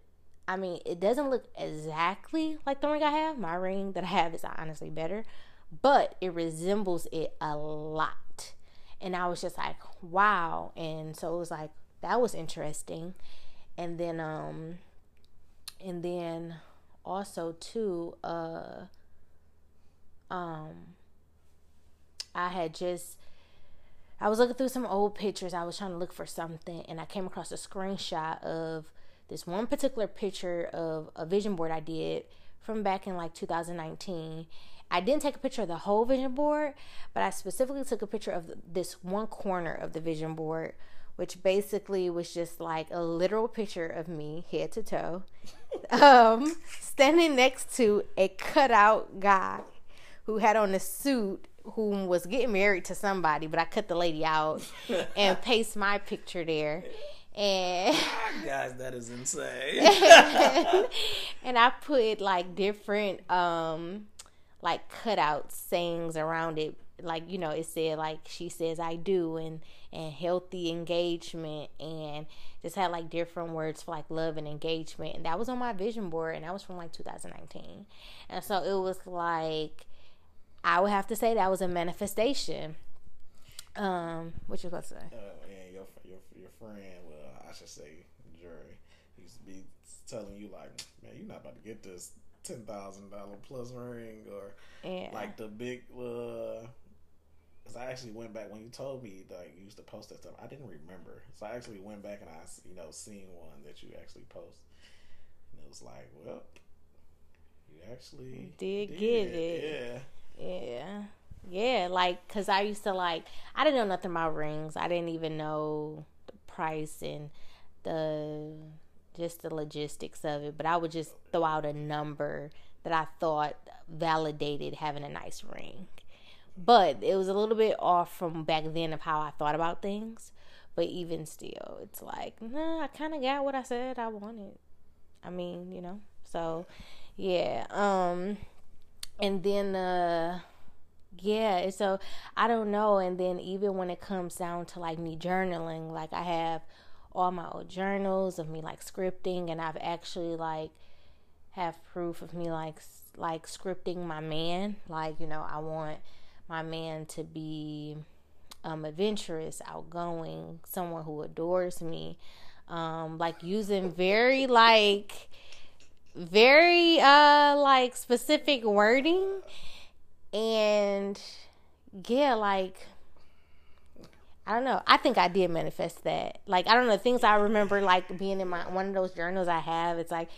I mean, it doesn't look exactly like the ring I have. My ring that I have is honestly better, but it resembles it a lot. And I was just like, wow. And so it was like, that was interesting. And then, um, and then also too, uh, um, I had just, I was looking through some old pictures. I was trying to look for something, and I came across a screenshot of this one particular picture of a vision board I did from back in like 2019 I didn't take a picture of the whole vision board, but I specifically took a picture of this one corner of the vision board, which basically was just like a literal picture of me head to toe, um, standing next to a cutout guy who had on a suit who was getting married to somebody, but I cut the lady out and paste my picture there. And guys, that is insane. and I put like different um like cutout sayings around it. Like you know it said like she says i do and and healthy engagement and just had like different words for like love and engagement. And that was on my vision board and that was from like 2019 and so it was like i would have to say that was a manifestation. Um what you about to say? Uh, yeah, your, your, your friend i should say jury used to be telling you like man you're not about to get this ten thousand dollar plus ring or yeah. like the big. uh Cause I actually went back when you told me like you used to post that stuff. I didn't remember, so I actually went back and I you know seen one that you actually post, and it was like, well, you actually did, did. get it. Yeah. Yeah. Yeah, like, cause I used to like, I didn't know nothing about rings. I didn't even know price and the just the logistics of it, but I would just throw out a number that I thought validated having a nice ring. But it was a little bit off from back then of how I thought about things. But even still, it's like, nah, I kind of got what I said I wanted. I mean, you know. So, yeah. Um and then uh yeah, so I don't know and then even when it comes down to like me journaling, like I have all my old journals of me like scripting and I've actually like have proof of me like like scripting my man, like, you know, I want my man to be um, adventurous, outgoing, someone who adores me, um, like using very like very uh like specific wording and yeah like I don't know. I think I did manifest that. Like I don't know things I remember like being in my one of those journals I have. It's like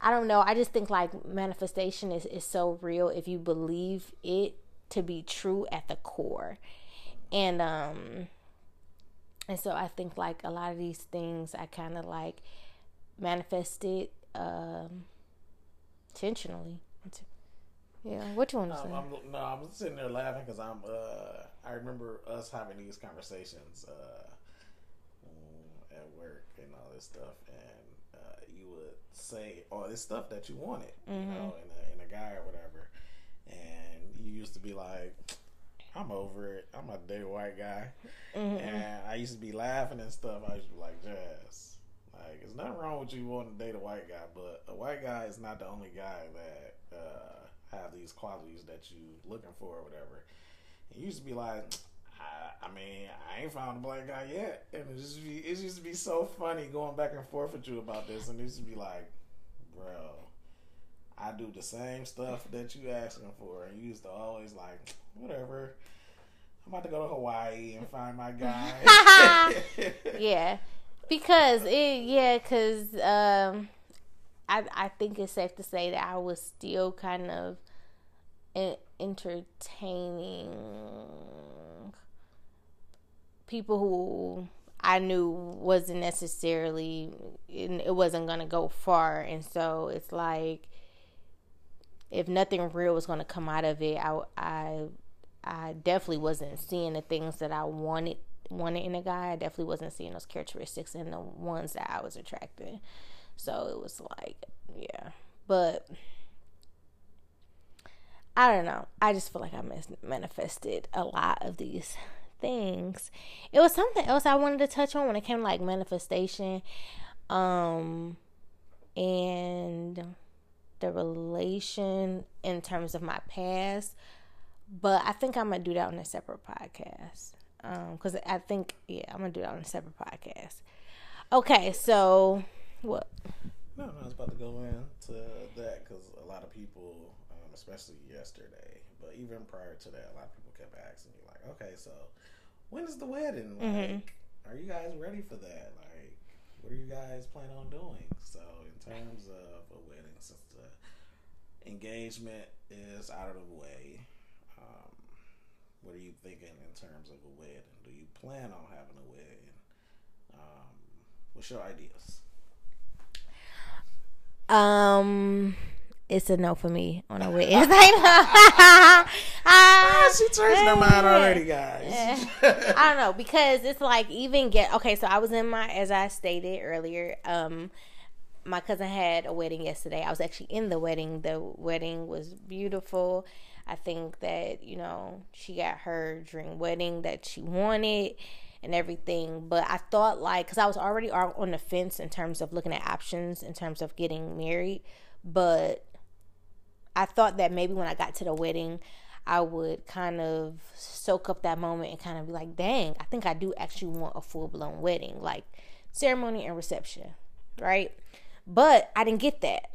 I don't know. I just think like manifestation is is so real if you believe it to be true at the core. And um and so I think like a lot of these things I kind of like manifested um intentionally. Yeah, what you want to Um, say? I'm, no, I'm sitting there laughing because I'm. Uh, I remember us having these conversations uh, mm, at work and all this stuff, and uh, you would say all this stuff that you wanted, you know, in a, in a guy or whatever, and you used to be like, "I'm over it. I'm a day white guy," and I used to be laughing and stuff. I used to be like, "Jazz." Like, there's nothing wrong with you wanting to date a white guy, but a white guy is not the only guy that uh, have these qualities that you looking for or whatever. It used to be like, I, I mean, I ain't found a black guy yet, and it just be, it used to be so funny going back and forth with you about this, and it used to be like, bro, I do the same stuff that you asking for, and you used to always like, whatever. I'm about to go to Hawaii and find my guy. yeah, because it yeah, because um, I I think it's safe to say that I was still kind of entertaining people who I knew wasn't necessarily it wasn't gonna go far, and so it's like if nothing real was gonna come out of it, I I I definitely wasn't seeing the things that I wanted wanted in a guy. I definitely wasn't seeing those characteristics in the ones that I was attracted. So it was like, yeah. But I don't know. I just feel like I manifested a lot of these things. It was something else I wanted to touch on when it came to like manifestation. Um and the relation in terms of my past. But I think I'm gonna do that on a separate podcast. Um, because I think yeah, I'm gonna do that on a separate podcast. Okay, so what? No, I was about to go into that because a lot of people, um, especially yesterday, but even prior to that, a lot of people kept asking me, like, okay, so when is the wedding? Like, Mm-hmm. are you guys ready for that? Like, what are you guys planning on doing? So, in terms of a wedding, since the engagement is out of the way, um, what are you thinking in terms of a wedding? Do you plan on having a wedding? Um, what's your ideas? Um, it's a no for me on a wedding. I know. She changed her mind already, guys. I don't know because it's like even get okay. So I was in my as I stated earlier. Um, my cousin had a wedding yesterday. I was actually in the wedding. The wedding was beautiful. I think that you know she got her dream wedding that she wanted and everything. But I thought like because I was already on the fence in terms of looking at options in terms of getting married, but I thought that maybe when I got to the wedding, I would kind of soak up that moment and kind of be like, dang, I think I do actually want a full blown wedding, like ceremony and reception, right? But I didn't get that.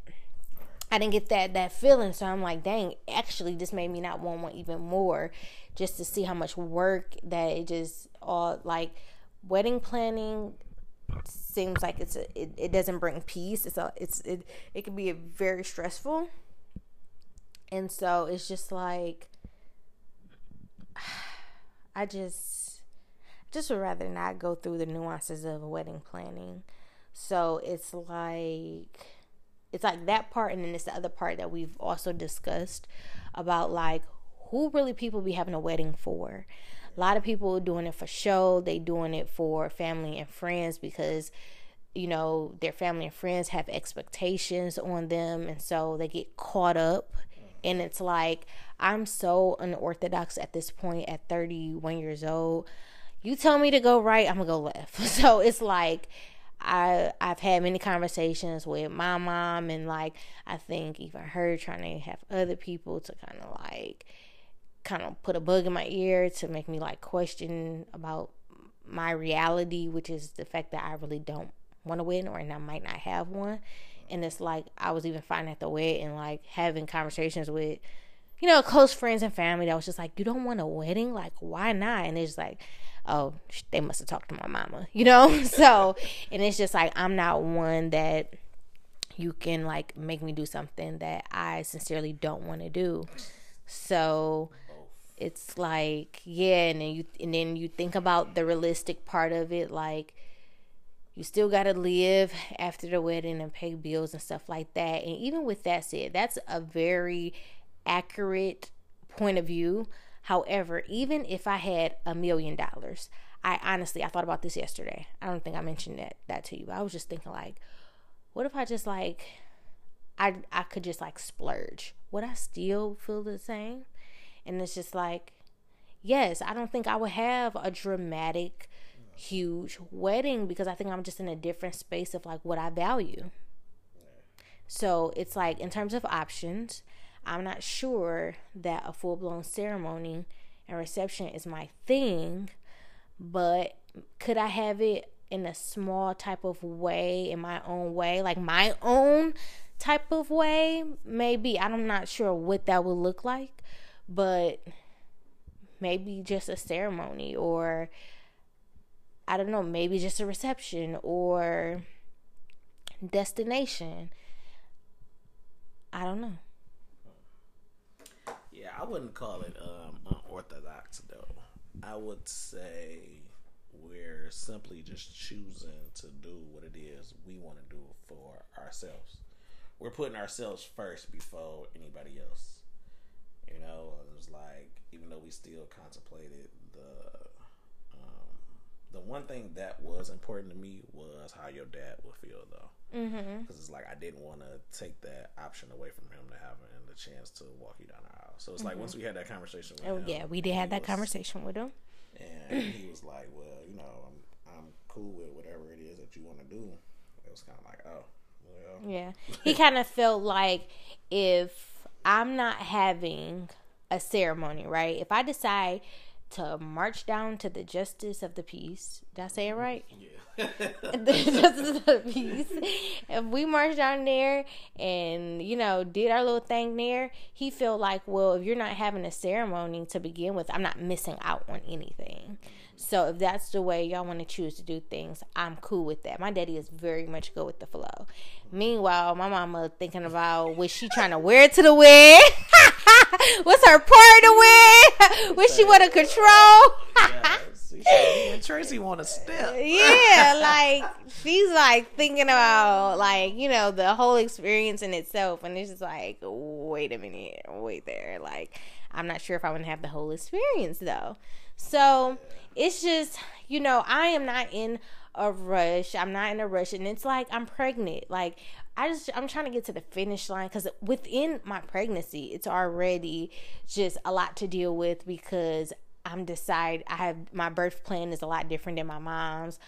I didn't get that that feeling, so I'm like, dang, actually, this made me not want one even more, just to see how much work that it just all like wedding planning seems like it's a, it, it doesn't bring peace. It's a it's it it can be very stressful. And so it's just like I just just would rather not go through the nuances of wedding planning. So it's like it's like that part and then it's the other part that we've also discussed about like who really people be having a wedding for. A lot of people doing it for show they doing it for family and friends because you know their family and friends have expectations on them and so they get caught up. And it's like i'm so unorthodox at this point at 31 years old. You tell me to go right i'm gonna go left. So it's like I I've had many conversations with my mom and like I think even her trying to have other people to kind of like kind of put a bug in my ear to make me like question about my reality, which is the fact that I really don't want to win or and I might not have one. And it's like I was even finding at the wedding, like having conversations with, you know, close friends and family that was just like, You don't want a wedding? Like, why not? And it's like, Oh, they must have talked to my mama, you know? so, and it's just like, I'm not one that you can like make me do something that I sincerely don't want to do. So, it's like yeah and then you and then you think about the realistic part of it like you still got to live after the wedding and pay bills and stuff like that and even with that said that's a very accurate point of view however even if i had a million dollars i honestly i thought about this yesterday. I don't think i mentioned that that to you. I was just thinking like what if i just like i i could just like splurge? Would i still feel the same? And it's just like, yes, I don't think I would have a dramatic, huge wedding because I think I'm just in a different space of like what I value. So it's like, in terms of options, I'm not sure that a full blown ceremony and reception is my thing, but could I have it in a small type of way, in my own way, like my own type of way? Maybe. I'm not sure what that would look like but maybe just a ceremony or I don't know, maybe just a reception or destination. I don't know. Yeah, I wouldn't call it um, unorthodox though. I would say we're simply just choosing to do what it is we want to do for ourselves. We're putting ourselves first before anybody else. You know, it was like even though we still contemplated the the one thing that was important to me was how your dad would feel though, because mm-hmm. it's like I didn't want to take that option away from him to have the chance to walk you down the aisle. So it's mm-hmm. like once we had that conversation. oh him, yeah, we did have that was, conversation with him, and he was like, "Well, you know, I'm I'm cool with whatever it is that you want to do." It was kind of like, "Oh, well." Yeah, he kind of felt like if I'm not having a ceremony, right? If I decide to march down to the justice of the peace, did I say it right? Yeah. the justice of the peace. If we marched down there and, you know, did our little thing there, he felt like, well, if you're not having a ceremony to begin with, I'm not missing out on anything. So if that's the way y'all want to choose to do things, I'm cool with that. My daddy is very much go with the flow. Meanwhile, my mama thinking about was she trying to wear it to the wedding? What's her part to wear? Was she want to control? yeah, Tracy want to step. yeah, like she's like thinking about like you know the whole experience in itself, and it's just like, wait a minute, wait there. Like I'm not sure if I want to have the whole experience though. So it's just, you know, I am not in a rush. I'm not in a rush. And it's like I'm pregnant. Like, I just, I'm trying to get to the finish line because within my pregnancy, it's already just a lot to deal with because I'm decide I have my birth plan is a lot different than my mom's,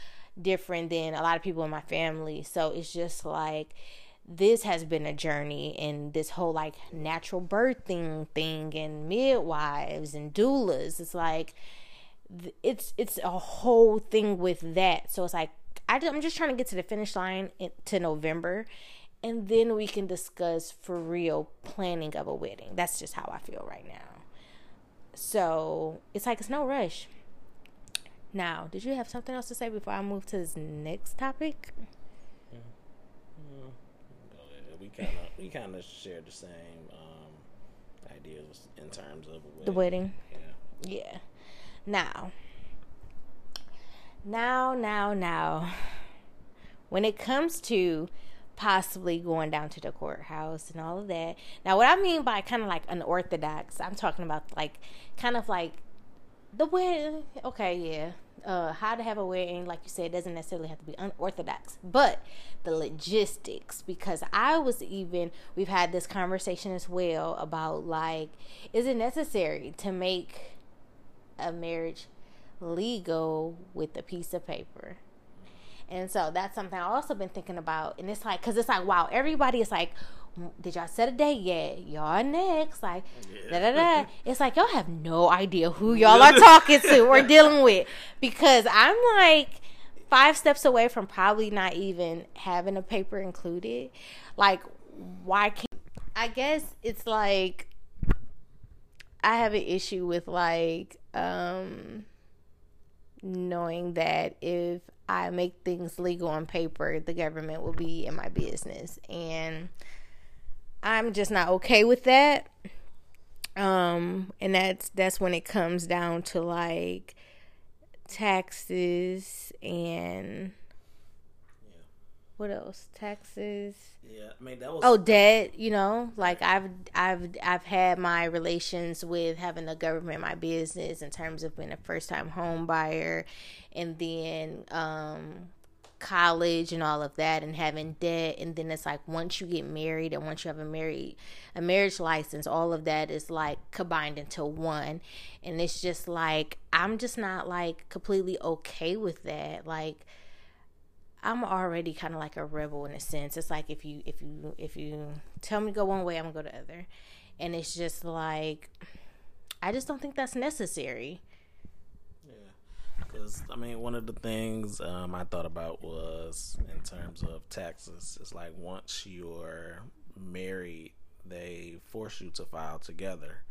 different than a lot of people in my family. So it's just like, this has been a journey and this whole like natural birthing thing and midwives and doulas. It's like, it's it's a whole thing with that. So it's like I, am just trying to get to the finish line in, to November, and then we can discuss for real planning of a wedding. That's just how I feel right now. So it's like it's no rush. Now, did you have something else to say before I move to this next topic? Mm-hmm. We kind of we kind of share the same um, ideas in terms of wedding. the wedding. Yeah. Yeah. Now, now, now, now, when it comes to possibly going down to the courthouse and all of that. Now, what I mean by kind of like unorthodox, I'm talking about like kind of like the wedding. Okay, yeah. Uh, how to have a wedding, like you said, doesn't necessarily have to be unorthodox, but the logistics. Because I was even, we've had this conversation as well about like, is it necessary to make a marriage legal with a piece of paper? And so that's something I've also been thinking about. And it's like, because it's like, wow, everybody is like, did y'all set a date yet? Y'all next. Like, yeah. da da da. It's like, y'all have no idea who y'all are talking to or dealing with. Because I'm like five steps away from probably not even having a paper included. Like, why can't. I guess it's like, I have an issue with like, um, knowing that if I make things legal on paper, the government will be in my business. And I'm just not okay with that. Um, and that's that's when it comes down to like taxes and. What else? Taxes. Yeah, I mean that was Oh, debt, you know, like I've I've I've had my relations with having the government my business in terms of being a first time home buyer and then um, college and all of that and having debt and then it's like once you get married and once you have a married a marriage license all of that is like combined into one and it's just like i'm just not like completely okay with that like i'm already kind of like a rebel in a sense it's like if you if you if you tell me to go one way i'm gonna go the other and it's just like i just don't think that's necessary Yeah, because I mean, one of the things um, I thought about was in terms of taxes. It's like once you're married, they force you to file together.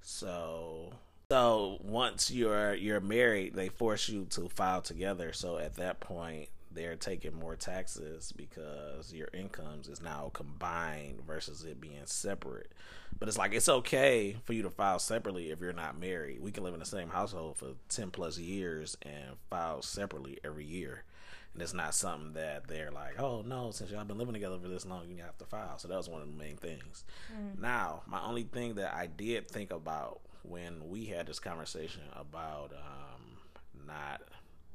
So, so once you're you're married, they force you to file together. So at that point, they're taking more taxes because your incomes is now combined versus it being separate. But it's like it's okay for you to file separately if you're not married. We can live in the same household for 10 plus years and file separately every year. And it's not something that they're like, oh no, since y'all been living together for this long, you have to file. So that was one of the main things. Mm. Now, my only thing that I did think about when we had this conversation about um, not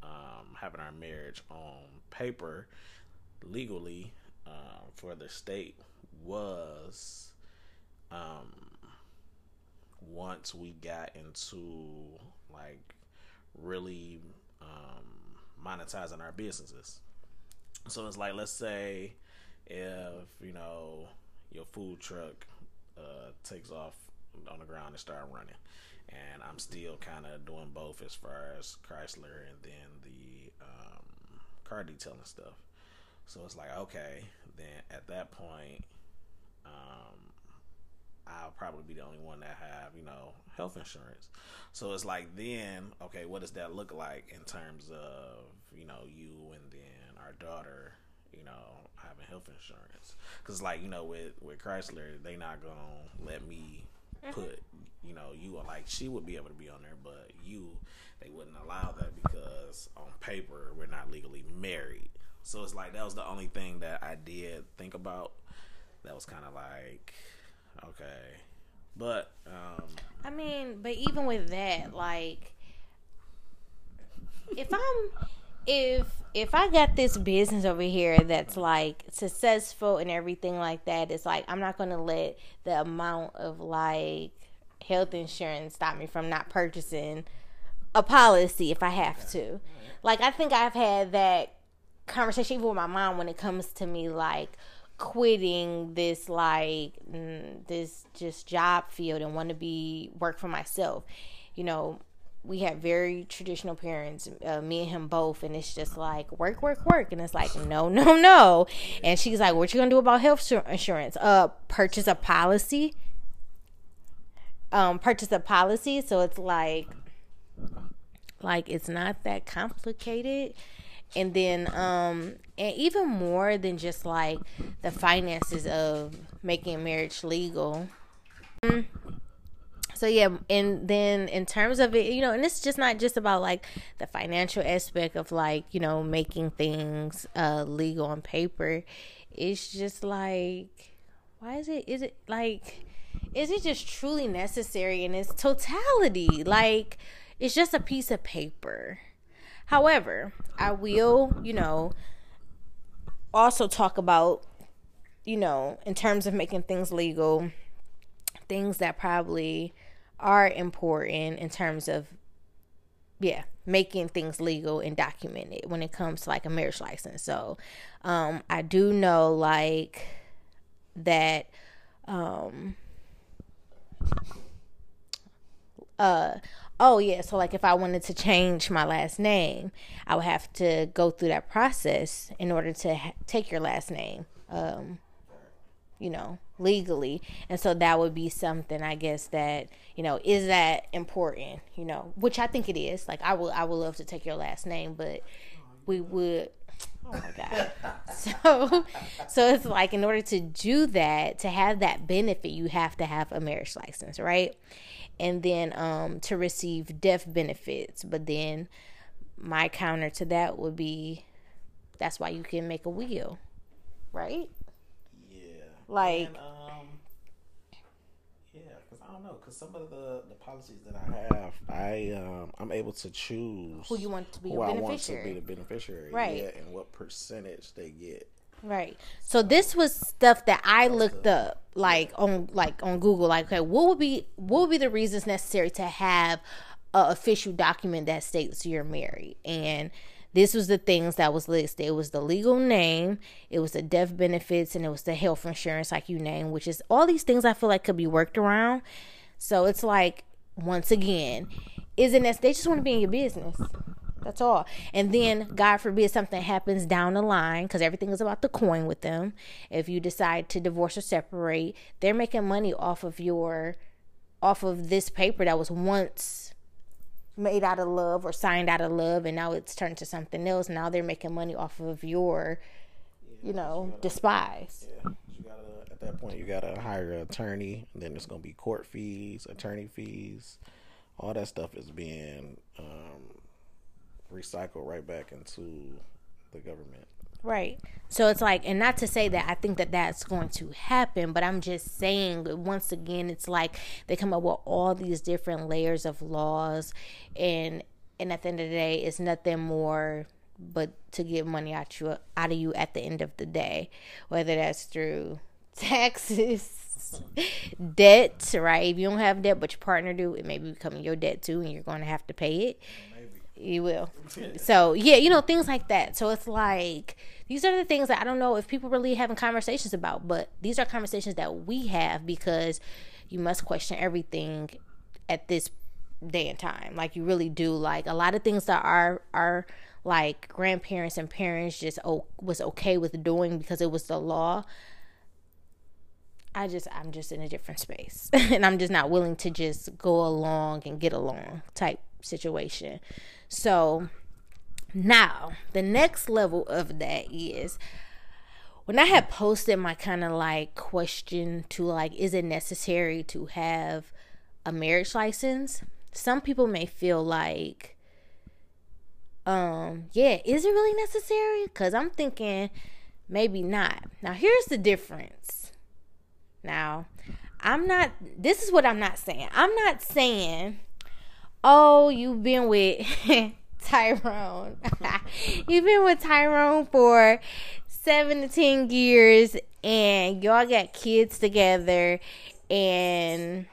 um, having our marriage on paper legally uh, for the state was um, once we got into like really um, monetizing our businesses. So it's like, let's say if you know your food truck uh, takes off on the ground and start running, and I'm still kind of doing both as far as Chrysler and then the um, car detailing stuff. So it's like, okay, then at that point, um, I'll probably be the only one that have, you know, health insurance. So it's like then, okay, what does that look like in terms of, you know, you and then our daughter, you know, having health insurance? Because like, you know, with with Chrysler, they not gonna let me. Put, you know, you are like she would be able to be on there, but you they wouldn't allow that because on paper we're not legally married. So it's like that was the only thing that I did think about. That was kind of like okay, but um, I mean, but even with that, like if I'm if if I got this business over here that's like successful and everything like that, it's like I'm not gonna let the amount of like health insurance stop me from not purchasing a policy if I have to. Like I think I've had that conversation even with my mom when it comes to me like quitting this like this just job field and want to be work for myself. You know, we had very traditional parents, uh, me and him both, and it's just like work, work, work, and it's like no, no, no. And she's like, "What you gonna do about health insurance? Uh, purchase a policy. Um, purchase a policy. So it's like, like it's not that complicated." And then, um, and even more than just like the finances of making marriage legal. So yeah and then in terms of it you know and it's just not just about like the financial aspect of like you know making things uh legal on paper. It's just like why is it is it like is it just truly necessary in its totality? Like it's just a piece of paper. However i will you know also talk about you know in terms of making things legal things that probably are important in terms of yeah making things legal and documented when it comes to like a marriage license. So um i do know like that um uh oh yeah so like if i wanted to change my last name i would have to go through that process in order to ha- take your last name. Um you know legally. And so that would be something i guess that you know is that important you know which i think it is. Like i will i would love to take your last name but we would oh my god. So so it's like in order to do that to have that benefit you have to have a marriage license right? And then um to receive death benefits. But then my counter to that would be that's why you can make a will right like, and, um, yeah, because I don't know, because some of the the policies that I have, I um, I'm able to choose who you want to be who I want to be the beneficiary, Right. Yeah, and what percentage they get. Right. So this was stuff that I looked up, like on like on Google. Like, okay, what would be what would be the reasons necessary to have a official document that states you're married? And this was the things that was listed. It was the legal name, it was the death benefits, and it was the health insurance, like you named, which is all these things I feel like could be worked around. So it's like once again, isn't that they just want to be in your business? That's all. And then, God forbid, something happens down the line because everything is about the coin with them. If you decide to divorce or separate, they're making money off of your, off of this paper that was once made out of love or signed out of love, and now it's turned to something else. Now they're making money off of your, you know, despise. Yeah, you gotta at that point you gotta hire an attorney. And then there's gonna be court fees, attorney fees, all that stuff is being um, recycled right back into the government. Right. So it's like, and not to say that I think that that's going to happen, but I'm just saying, once again, it's like they come up with all these different layers of laws, and and at the end of the day, it's nothing more but to get money out you out of you at the end of the day, whether that's through taxes, debt, right? If you don't have debt, but your partner do, it may be becoming your debt too, and you're going to have to pay it. You will. So yeah, you know things like that. So it's like these are the things that I don't know if people really having conversations about, but these are conversations that we have because you must question everything at this day and time. Like you really do. Like a lot of things that our our like grandparents and parents just o- was okay with doing because it was the law. I just I'm just in a different space and I'm just not willing to just go along and get along type situation. So now the next level of that is when I had posted my kind of like question to like is it necessary to have a marriage license? Some people may feel like um yeah, is it really necessary? Cuz I'm thinking maybe not. Now here's the difference. Now, I'm not this is what I'm not saying. I'm not saying oh, you've been with Tyrone. you've been with Tyrone for seven to ten years, and y'all got kids together, and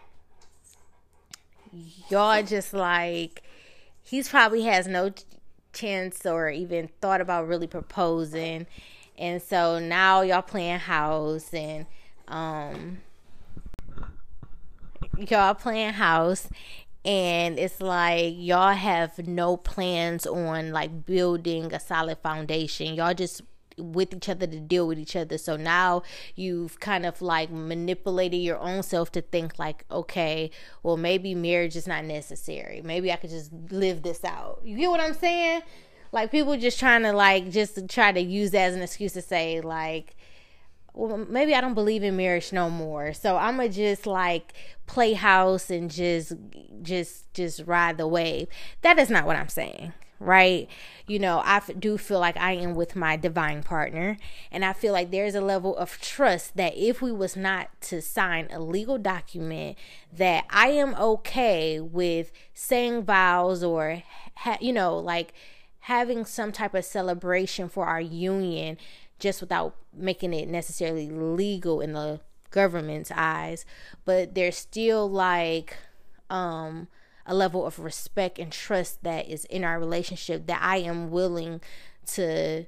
y'all just like he's probably has no chance or even thought about really proposing, and so now y'all playing house and um y'all playing house and it's like y'all have no plans on like building a solid foundation. Y'all just with each other to deal with each other. So now you've kind of like manipulated your own self to think like okay well maybe marriage is not necessary. Maybe i could just live this out. You get what i'm saying? Like people just trying to like just try to use that as an excuse to say like well, maybe I don't believe in marriage no more. So I'm gonna just like play house and just, just, just ride the wave. That is not what I'm saying, right? You know, I do feel like I am with my divine partner, and I feel like there's a level of trust that if we was not to sign a legal document, that I am okay with saying vows or, ha- you know, like having some type of celebration for our union just without making it necessarily legal in the government's eyes but there's still like um a level of respect and trust that is in our relationship that I am willing to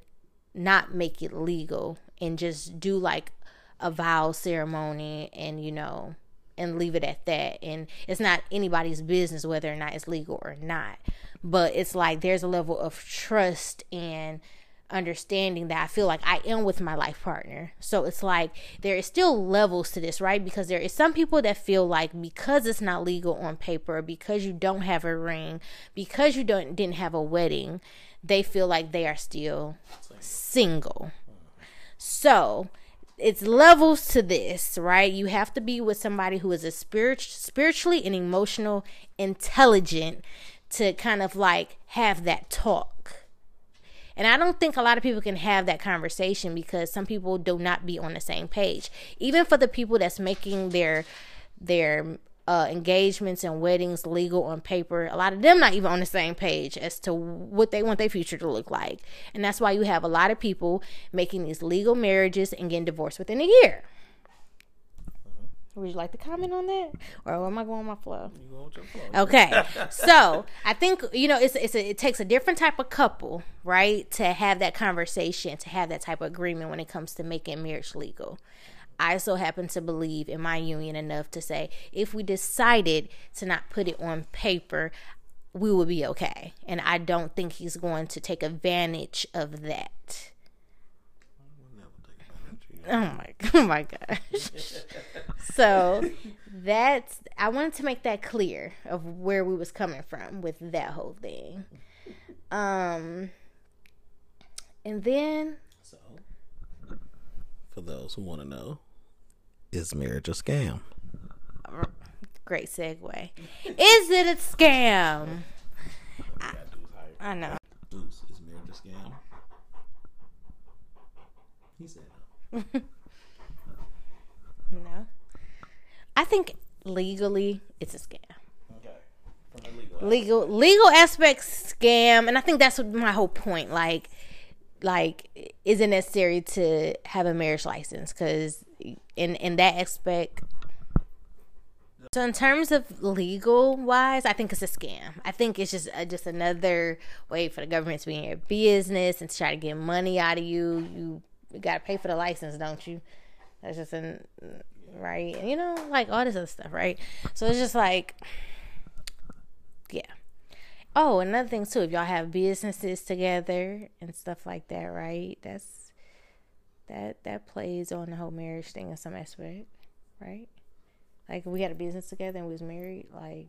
not make it legal and just do like a vow ceremony and you know and leave it at that. And it's not anybody's business whether or not it's legal or not but it's like there's a level of trust and understanding that I feel like I am with my life partner. So it's like there is still levels to this, right? Because there is some people that feel like because it's not legal on paper, because you don't have a ring, because you don't didn't have a wedding, they feel like they are still single. So it's levels to this, right? You have to be with somebody who is a spirit spiritually and emotional intelligent to kind of like have that talk and I don't think a lot of people can have that conversation because some people do not be on the same page. Even for the people that's making their their uh, engagements and weddings legal on paper, a lot of them not even on the same page as to what they want their future to look like. And that's why you have a lot of people making these legal marriages and getting divorced within a year. Would you like to comment on that, or am I going my flow? You going with your flow. Okay, so I think you know it's it's a, it takes a different type of couple, right, to have that conversation, to have that type of agreement when it comes to making marriage legal. I so happen to believe in my union enough to say if we decided to not put it on paper, we would be okay, and I don't think he's going to take advantage of that. Oh my, oh my gosh. so that's I wanted to make that clear of where we was coming from with that whole thing. Um and then so for those who want to know, is marriage a scam? Great segue. Is it a scam? I, I know. Deuce, is marriage a scam? He said no. I think legally it's a scam. Okay. Legal, legal legal aspects scam, and I think that's my whole point. Like, like is it necessary to have a marriage license? Because in in that aspect, so in terms of legal wise, I think it's a scam. I think it's just uh, just another way for the government to be in your business and to try to get money out of you. You you gotta pay for the license, don't you? That's just an right, and, you know, like all this other stuff, right? So it's just like, yeah. Oh, another thing too, if y'all have businesses together and stuff like that, right? That's that that plays on the whole marriage thing in some aspect, right? Like we had a business together and we was married, like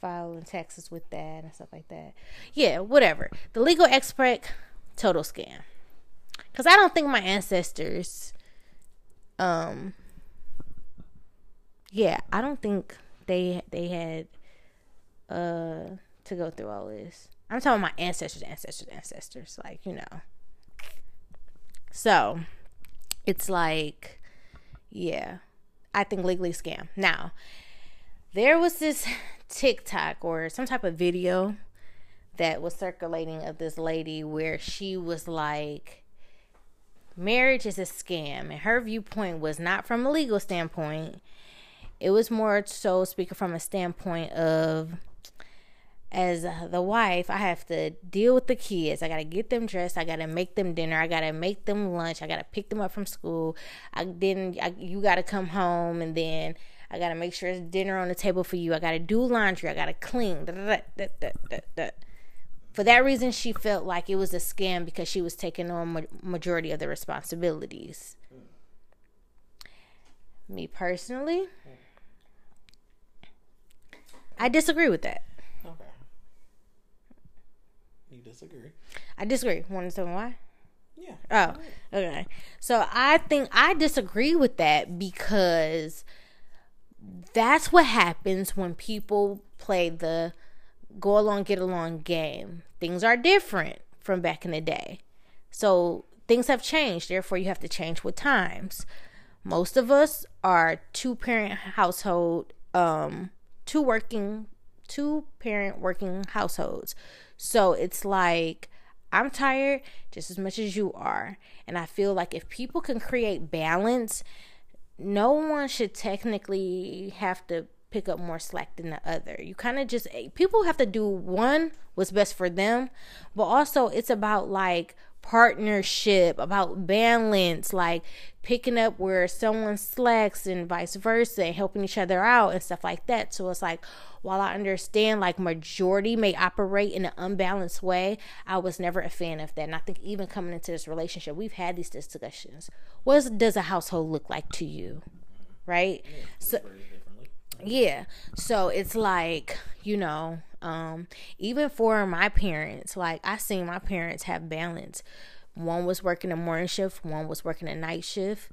filing taxes with that and stuff like that. Yeah, whatever. The legal expert, total scam because I don't think my ancestors, um, yeah, I don't think they they had uh to go through all this. I'm talking my ancestors, ancestors, ancestors, like you know. So, it's like, yeah, I think legally scam. Now, there was this TikTok or some type of video that was circulating of this lady where she was like marriage is a scam. And her viewpoint was not from a legal standpoint, it was more so speaking from a standpoint of as the wife, I have to deal with the kids. I got to get them dressed. I got to make them dinner. I got to make them lunch. I got to pick them up from school. I then I, you got to come home and then I got to make sure there's dinner on the table for you. I got to do laundry. I got to clean. Da, da, da, for that reason, she felt like it was a scam because she was taking on ma- majority of the responsibilities. Me personally, I disagree with that. Okay. You disagree? I disagree. Want to tell me why? Yeah. Oh, okay. So I think I disagree with that because that's what happens when people play the go along, get along game. Things are different from back in the day. So things have changed. Therefore, you have to change with times. Most of us are two parent household, um, two working, two parent working households. So it's like, I'm tired just as much as you are. And I feel like if people can create balance, no one should technically have to pick up more slack than the other. You kind of just eh, people have to do one what's best for them, but also it's about like partnership, about balance, like picking up where someone slacks and vice versa, and helping each other out and stuff like that. So it's like, while I understand like majority may operate in an unbalanced way, I was never a fan of that. And I think even coming into this relationship, we've had these discussions. What does a household look like to you? Right? Yeah, so yeah. So it's like, you know, um, even for my parents, like I seen my parents have balance. One was working a morning shift, one was working a night shift.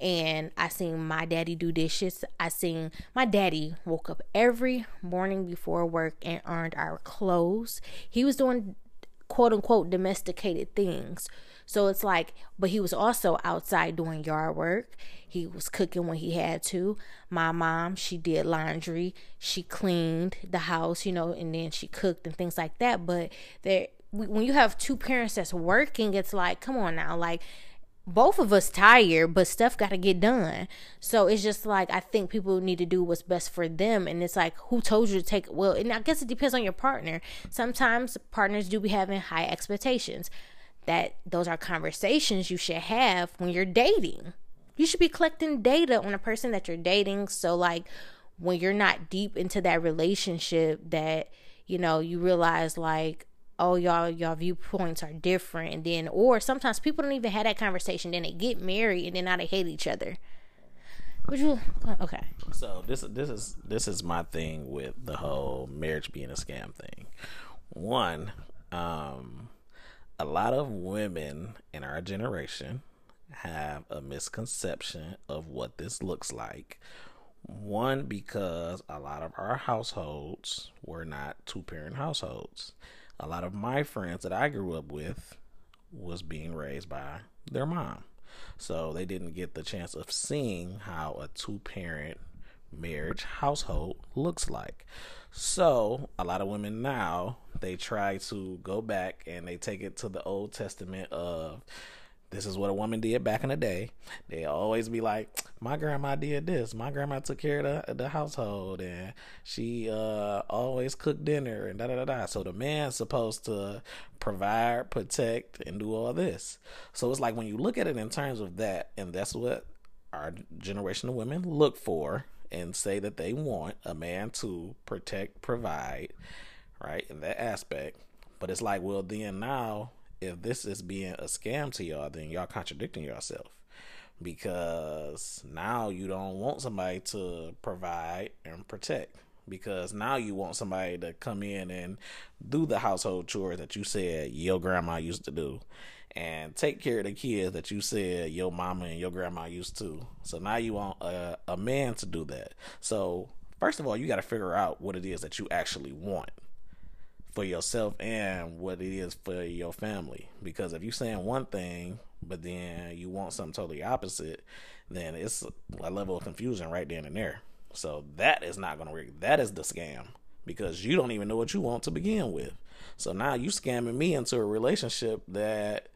And I seen my daddy do dishes. I seen my daddy woke up every morning before work and ironed our clothes. He was doing quote unquote domesticated things. So it's like, but he was also outside doing yard work. He was cooking when he had to. My mom, she did laundry. She cleaned the house, you know, and then she cooked and things like that. But there, when you have two parents that's working, it's like, come on now, like both of us tired, but stuff got to get done. So it's just like I think people need to do what's best for them, and it's like who told you to take well, and I guess it depends on your partner. Sometimes partners do be having high expectations. That those are conversations you should have when you're dating. You should be collecting data on a person that you're dating. So, like, when you're not deep into that relationship, that you know, you realize, like, oh y'all y'all viewpoints are different and then or sometimes people don't even have that conversation then they get married and then now they hate each other. Would you okay. So this this is this is my thing with the whole marriage being a scam thing. One um a lot of women in our generation have a misconception of what this looks like. One, because a lot of our households were not two parent households. A lot of my friends that I grew up with was being raised by their mom. So they didn't get the chance of seeing how a two parent marriage household looks like. So, a lot of women now, they try to go back and they take it to the Old Testament of this is what a woman did back in the day. They always be like, "My grandma did this. My grandma took care of the, the household, and she uh, always cooked dinner, and da da da da." So the man's supposed to provide, protect, and do all this. So it's like when you look at it in terms of that, and that's what our generation of women look for, and say that they want a man to protect, provide, right in that aspect. But it's like, well, then now if this is being a scam to y'all, then y'all contradicting yourself. Because now you don't want somebody to provide and protect. Because now you want somebody to come in and do the household chores that you said your grandma used to do and take care of the kids that you said your mama and your grandma used to. So now you want a, a man to do that. So first of all, you got to figure out what it is that you actually want for yourself and what it is for your family. Because if you're saying one thing, but then you want something totally opposite, then it's a level of confusion right then and there. So that is not going to work. That is the scam because you don't even know what you want to begin with. So now you scamming me into a relationship that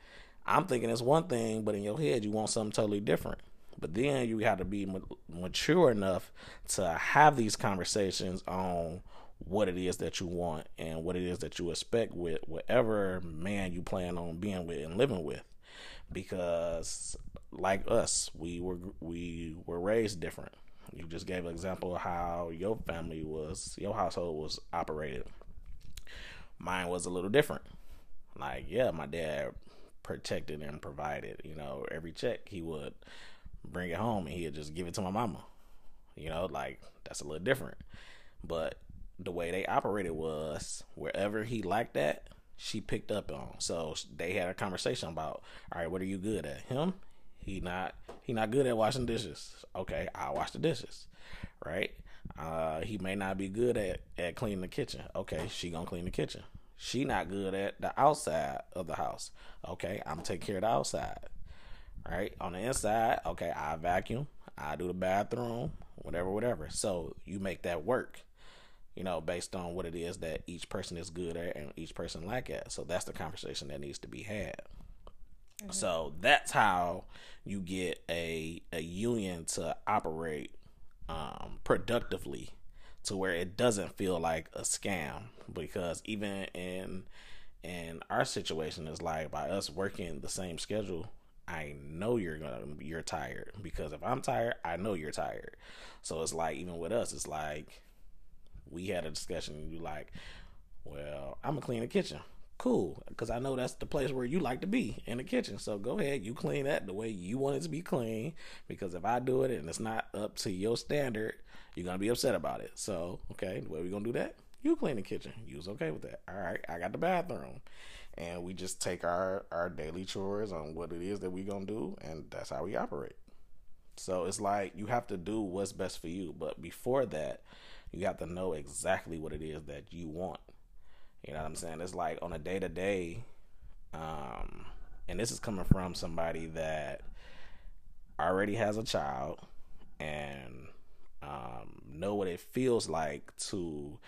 I'm thinking it's one thing, but in your head you want something totally different. But then you have to be mature enough to have these conversations on what it is that you want and what it is that you expect with whatever man you plan on being with and living with. Because like us we were we were raised different. You just gave an example of how your family was your household was operated. Mine was a little different. Like yeah my dad protected and provided you know every check he would bring it home and he'd just give it to my mama you know like that's a little different but the way they operated was wherever he liked that, she picked up on. So they had a conversation about, all right, what are you good at? Him, he not he not good at washing dishes. Okay, I'll wash the dishes. Right? Uh, he may not be good at at cleaning the kitchen. Okay, she gonna clean the kitchen. She not good at the outside of the house. Okay, I'm take care of the outside. Right? On the inside, okay, I vacuum, I do the bathroom, whatever, whatever. So you make that work you know, based on what it is that each person is good at and each person lack at. So that's the conversation that needs to be had. Mm-hmm. So that's how you get a a union to operate um, productively to where it doesn't feel like a scam because even in in our situation is like by us working the same schedule I know you're gonna you're tired because if I'm tired, I know you're tired. So it's like even with us, it's like we had a discussion. And you like, well, I'm gonna clean the kitchen. Cool, because I know that's the place where you like to be in the kitchen. So go ahead, you clean that the way you want it to be clean. Because if I do it and it's not up to your standard, you're gonna be upset about it. So okay, the way we gonna do that? You clean the kitchen. You was okay with that. All right, I got the bathroom and we just take our our daily chores on what it is that we gonna do and that's how we operate so it's like you have to do what's best for you but before that you have to know exactly what it is that you want. You know what I'm saying? It's like on a day to day, um, and this is coming from somebody that already has a child and um, know what it feels like to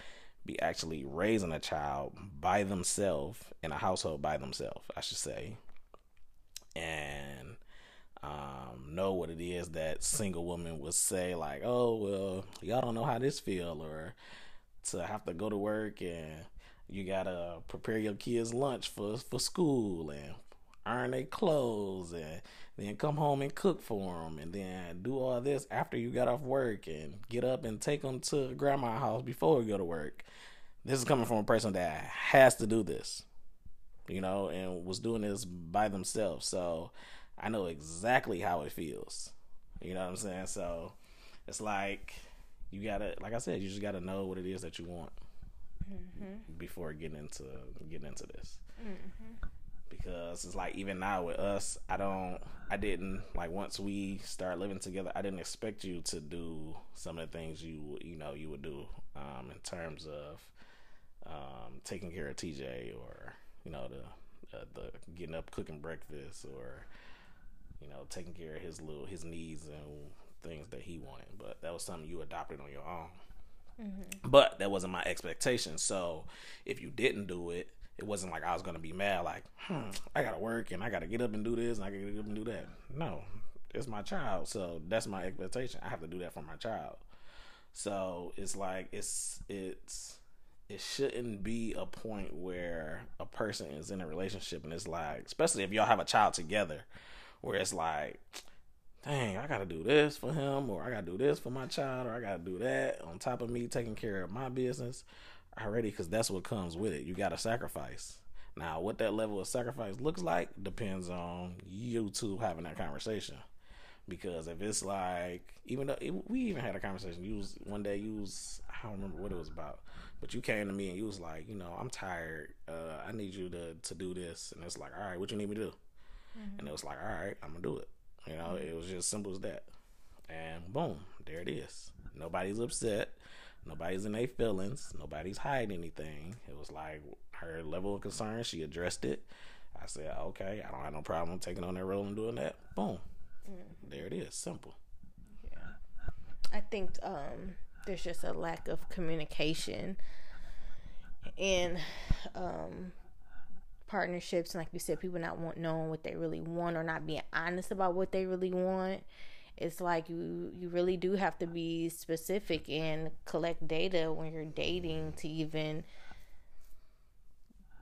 be actually raising a child by themselves in a household by themselves, I should say. And um, know what it is that single women would say, like, "Oh, well, y'all don't know how this feel," or to have to go to work and you gotta prepare your kids' lunch for for school and iron their clothes and then come home and cook for them and then do all this after you got off work and get up and take them to grandma's house before we go to work. This is coming from a person that has to do this, you know, and was doing this by themselves. So I know exactly how it feels. You know what I'm saying? So it's like you gotta, like I said, you just gotta know what it is that you want mm-hmm. before getting into getting into this. Mm-hmm. Because it's like even now with us, I don't, I didn't like once we start living together, I didn't expect you to do some of the things you you know you would do um, in terms of um, taking care of TJ or you know the uh, the getting up cooking breakfast or you know, taking care of his little his needs and things that he wanted. But that was something you adopted on your own. Mm-hmm. But that wasn't my expectation. So if you didn't do it, it wasn't like I was gonna be mad. Like, hmm, I gotta work and I gotta get up and do this and I gotta get up and do that. No, it's my child, so that's my expectation. I have to do that for my child. So it's like it's it's it shouldn't be a point where a person is in a relationship and it's like, especially if y'all have a child together, where it's like, dang, I gotta do this for him, or I gotta do this for my child, or I gotta do that on top of me taking care of my business already, because that's what comes with it. You gotta sacrifice. Now, what that level of sacrifice looks like depends on you two having that conversation. Because if it's like, even though it, we even had a conversation, you was one day you was I don't remember what it was about, but you came to me and you was like, you know, I'm tired. Uh, I need you to to do this, and it's like, all right, what you need me to do? Mm-hmm. And it was like, all right, I'm gonna do it. You know, it was just simple as that. And boom, there it is. Nobody's upset. Nobody's in their feelings. Nobody's hiding anything. It was like her level of concern. She addressed it. I said, okay, I don't have no problem taking on that role and doing that. Boom. Mm-hmm. There it is. Simple. Yeah. I think um, there's just a lack of communication and um, partnerships and like you said people not want knowing what they really want or not being honest about what they really want. It's like you you really do have to be specific and collect data when you're dating to even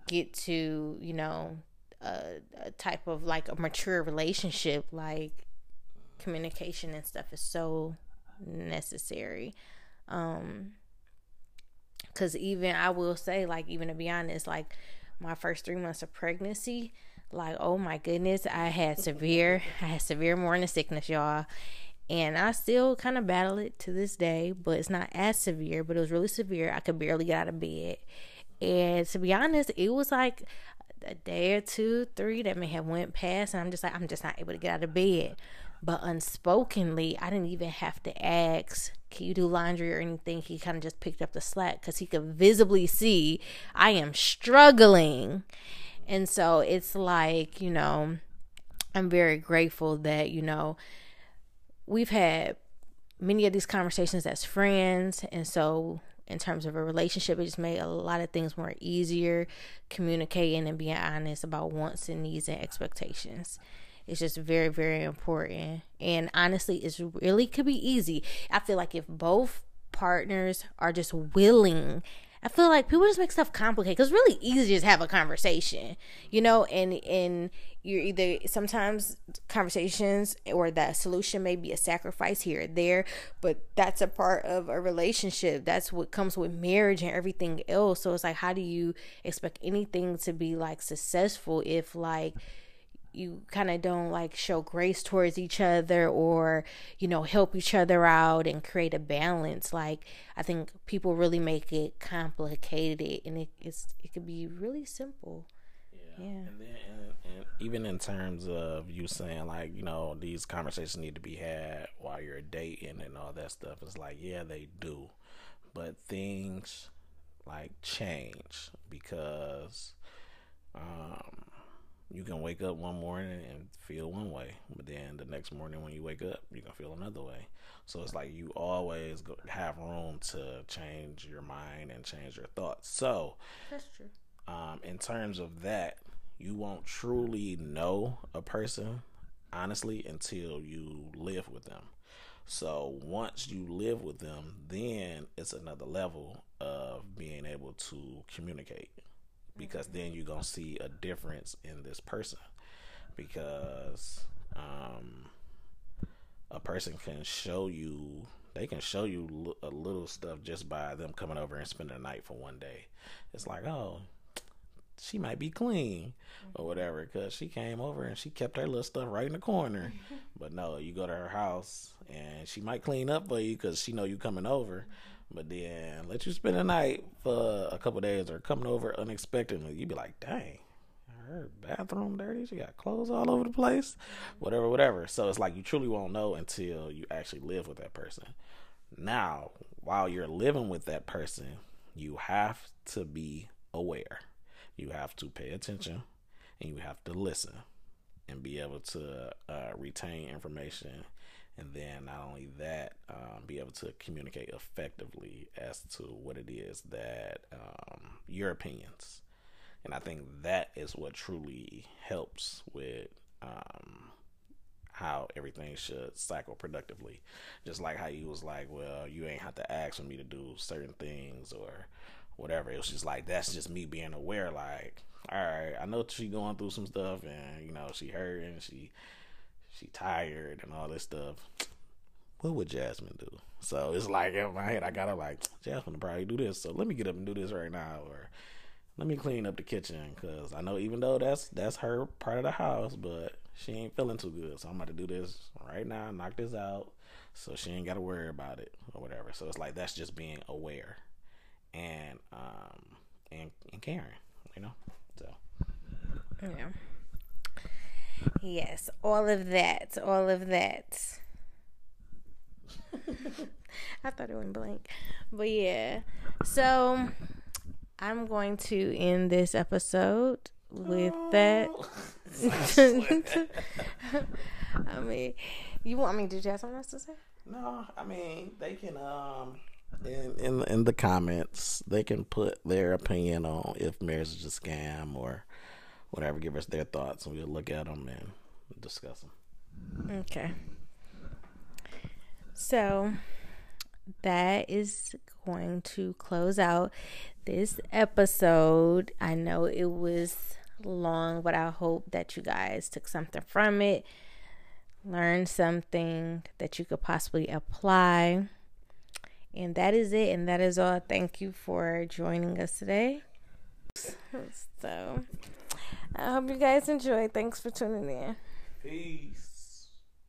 get to you know a, a type of like a mature relationship. Like communication and stuff is so necessary. Um because even i will say like even to be honest like my first three months of pregnancy, like oh my goodness, I had severe, I had severe morning sickness, y'all. And I still kind of battle it to this day, but it's not as severe, but it was really severe. I could barely get out of bed. And to be honest, it was like a day or two, three that may have went past, and I'm just like, I'm just not able to get out of bed. But unspokenly, I didn't even have to ask, "Can you do laundry or anything?" He kind of just picked up the slack because he could visibly see I am struggling, and so it's like you know, I'm very grateful that you know we've had many of these conversations as friends, and so in terms of a relationship. It just made a lot of things more easier communicating and being honest about wants and needs and expectations. It's just very, very important. And honestly, it's really could be easy. I feel like if both partners are just willing I feel like people just make stuff complicated because it's really easy to just have a conversation, you know, and and you're either sometimes conversations or that solution may be a sacrifice here or there, but that's a part of a relationship. That's what comes with marriage and everything else. So it's like, how do you expect anything to be like successful if like you kind of don't like show grace towards each other or you know help each other out and create a balance like i think people really make it complicated and it, it's it could be really simple. Yeah, yeah. And then, and, and even in terms of you saying like you know these conversations need to be had while you're dating and all that stuff it's like yeah they do. But things like change because um you can wake up one morning and feel one way, but then the next morning when you wake up, you can feel another way. So it's like you always have room to change your mind and change your thoughts. So that's true. Um, in terms of that, you won't truly know a person honestly until you live with them. So once you live with them, then it's another level of being able to communicate because then you're gonna see a difference in this person. Because um, a person can show you they can show you a little stuff just by them coming over and spending the night for one day. It's like oh she might be clean or whatever because she came over and she kept her little stuff right in the corner. But no you go to her house and she might clean up for you because she know you coming over but then let you spend a night for a couple days or coming over unexpectedly. You'd be like, dang, her bathroom dirty. She got clothes all over the place. Whatever, whatever. So it's like you truly won't know until you actually live with that person. Now, while you're living with that person, you have to be aware. You have to pay attention and you have to listen and be able to uh, retain information and then not only that, um, be able to communicate effectively as to what it is that um, your opinions. And I think that is what truly helps with um, how everything should cycle productively. Just like how you was like, well, you ain't have to ask for me to do certain things or whatever. It was just like that's just me being aware. Like, all right, I know she going through some stuff, and you know she hurt and she she tired and all this stuff. What would Jasmine do? So it's like in my head, I gotta like Jasmine probably do this. So let me get up and do this right now, or let me clean up the kitchen because I know even though that's that's her part of the house, but she ain't feeling too good. So I'm about to do this right now, knock this out, so she ain't got to worry about it or whatever. So it's like that's just being aware and um and and caring, you know. So yeah. Yes, all of that, all of that. I thought it went blank. But yeah. So I'm going to end this episode with oh. that. I mean, you want me to you have something else to say? No, I mean they can um in in in the comments they can put their opinion on if marriage is a scam or whatever, give us their thoughts, and we'll look at them and discuss them. Okay. So that is going to close out this episode. I know it was long, but I hope that you guys took something from it, learned something that you could possibly apply. And that is it. And that is all. Thank you for joining us today. So. I hope you guys enjoy. Thanks for tuning in. Peace.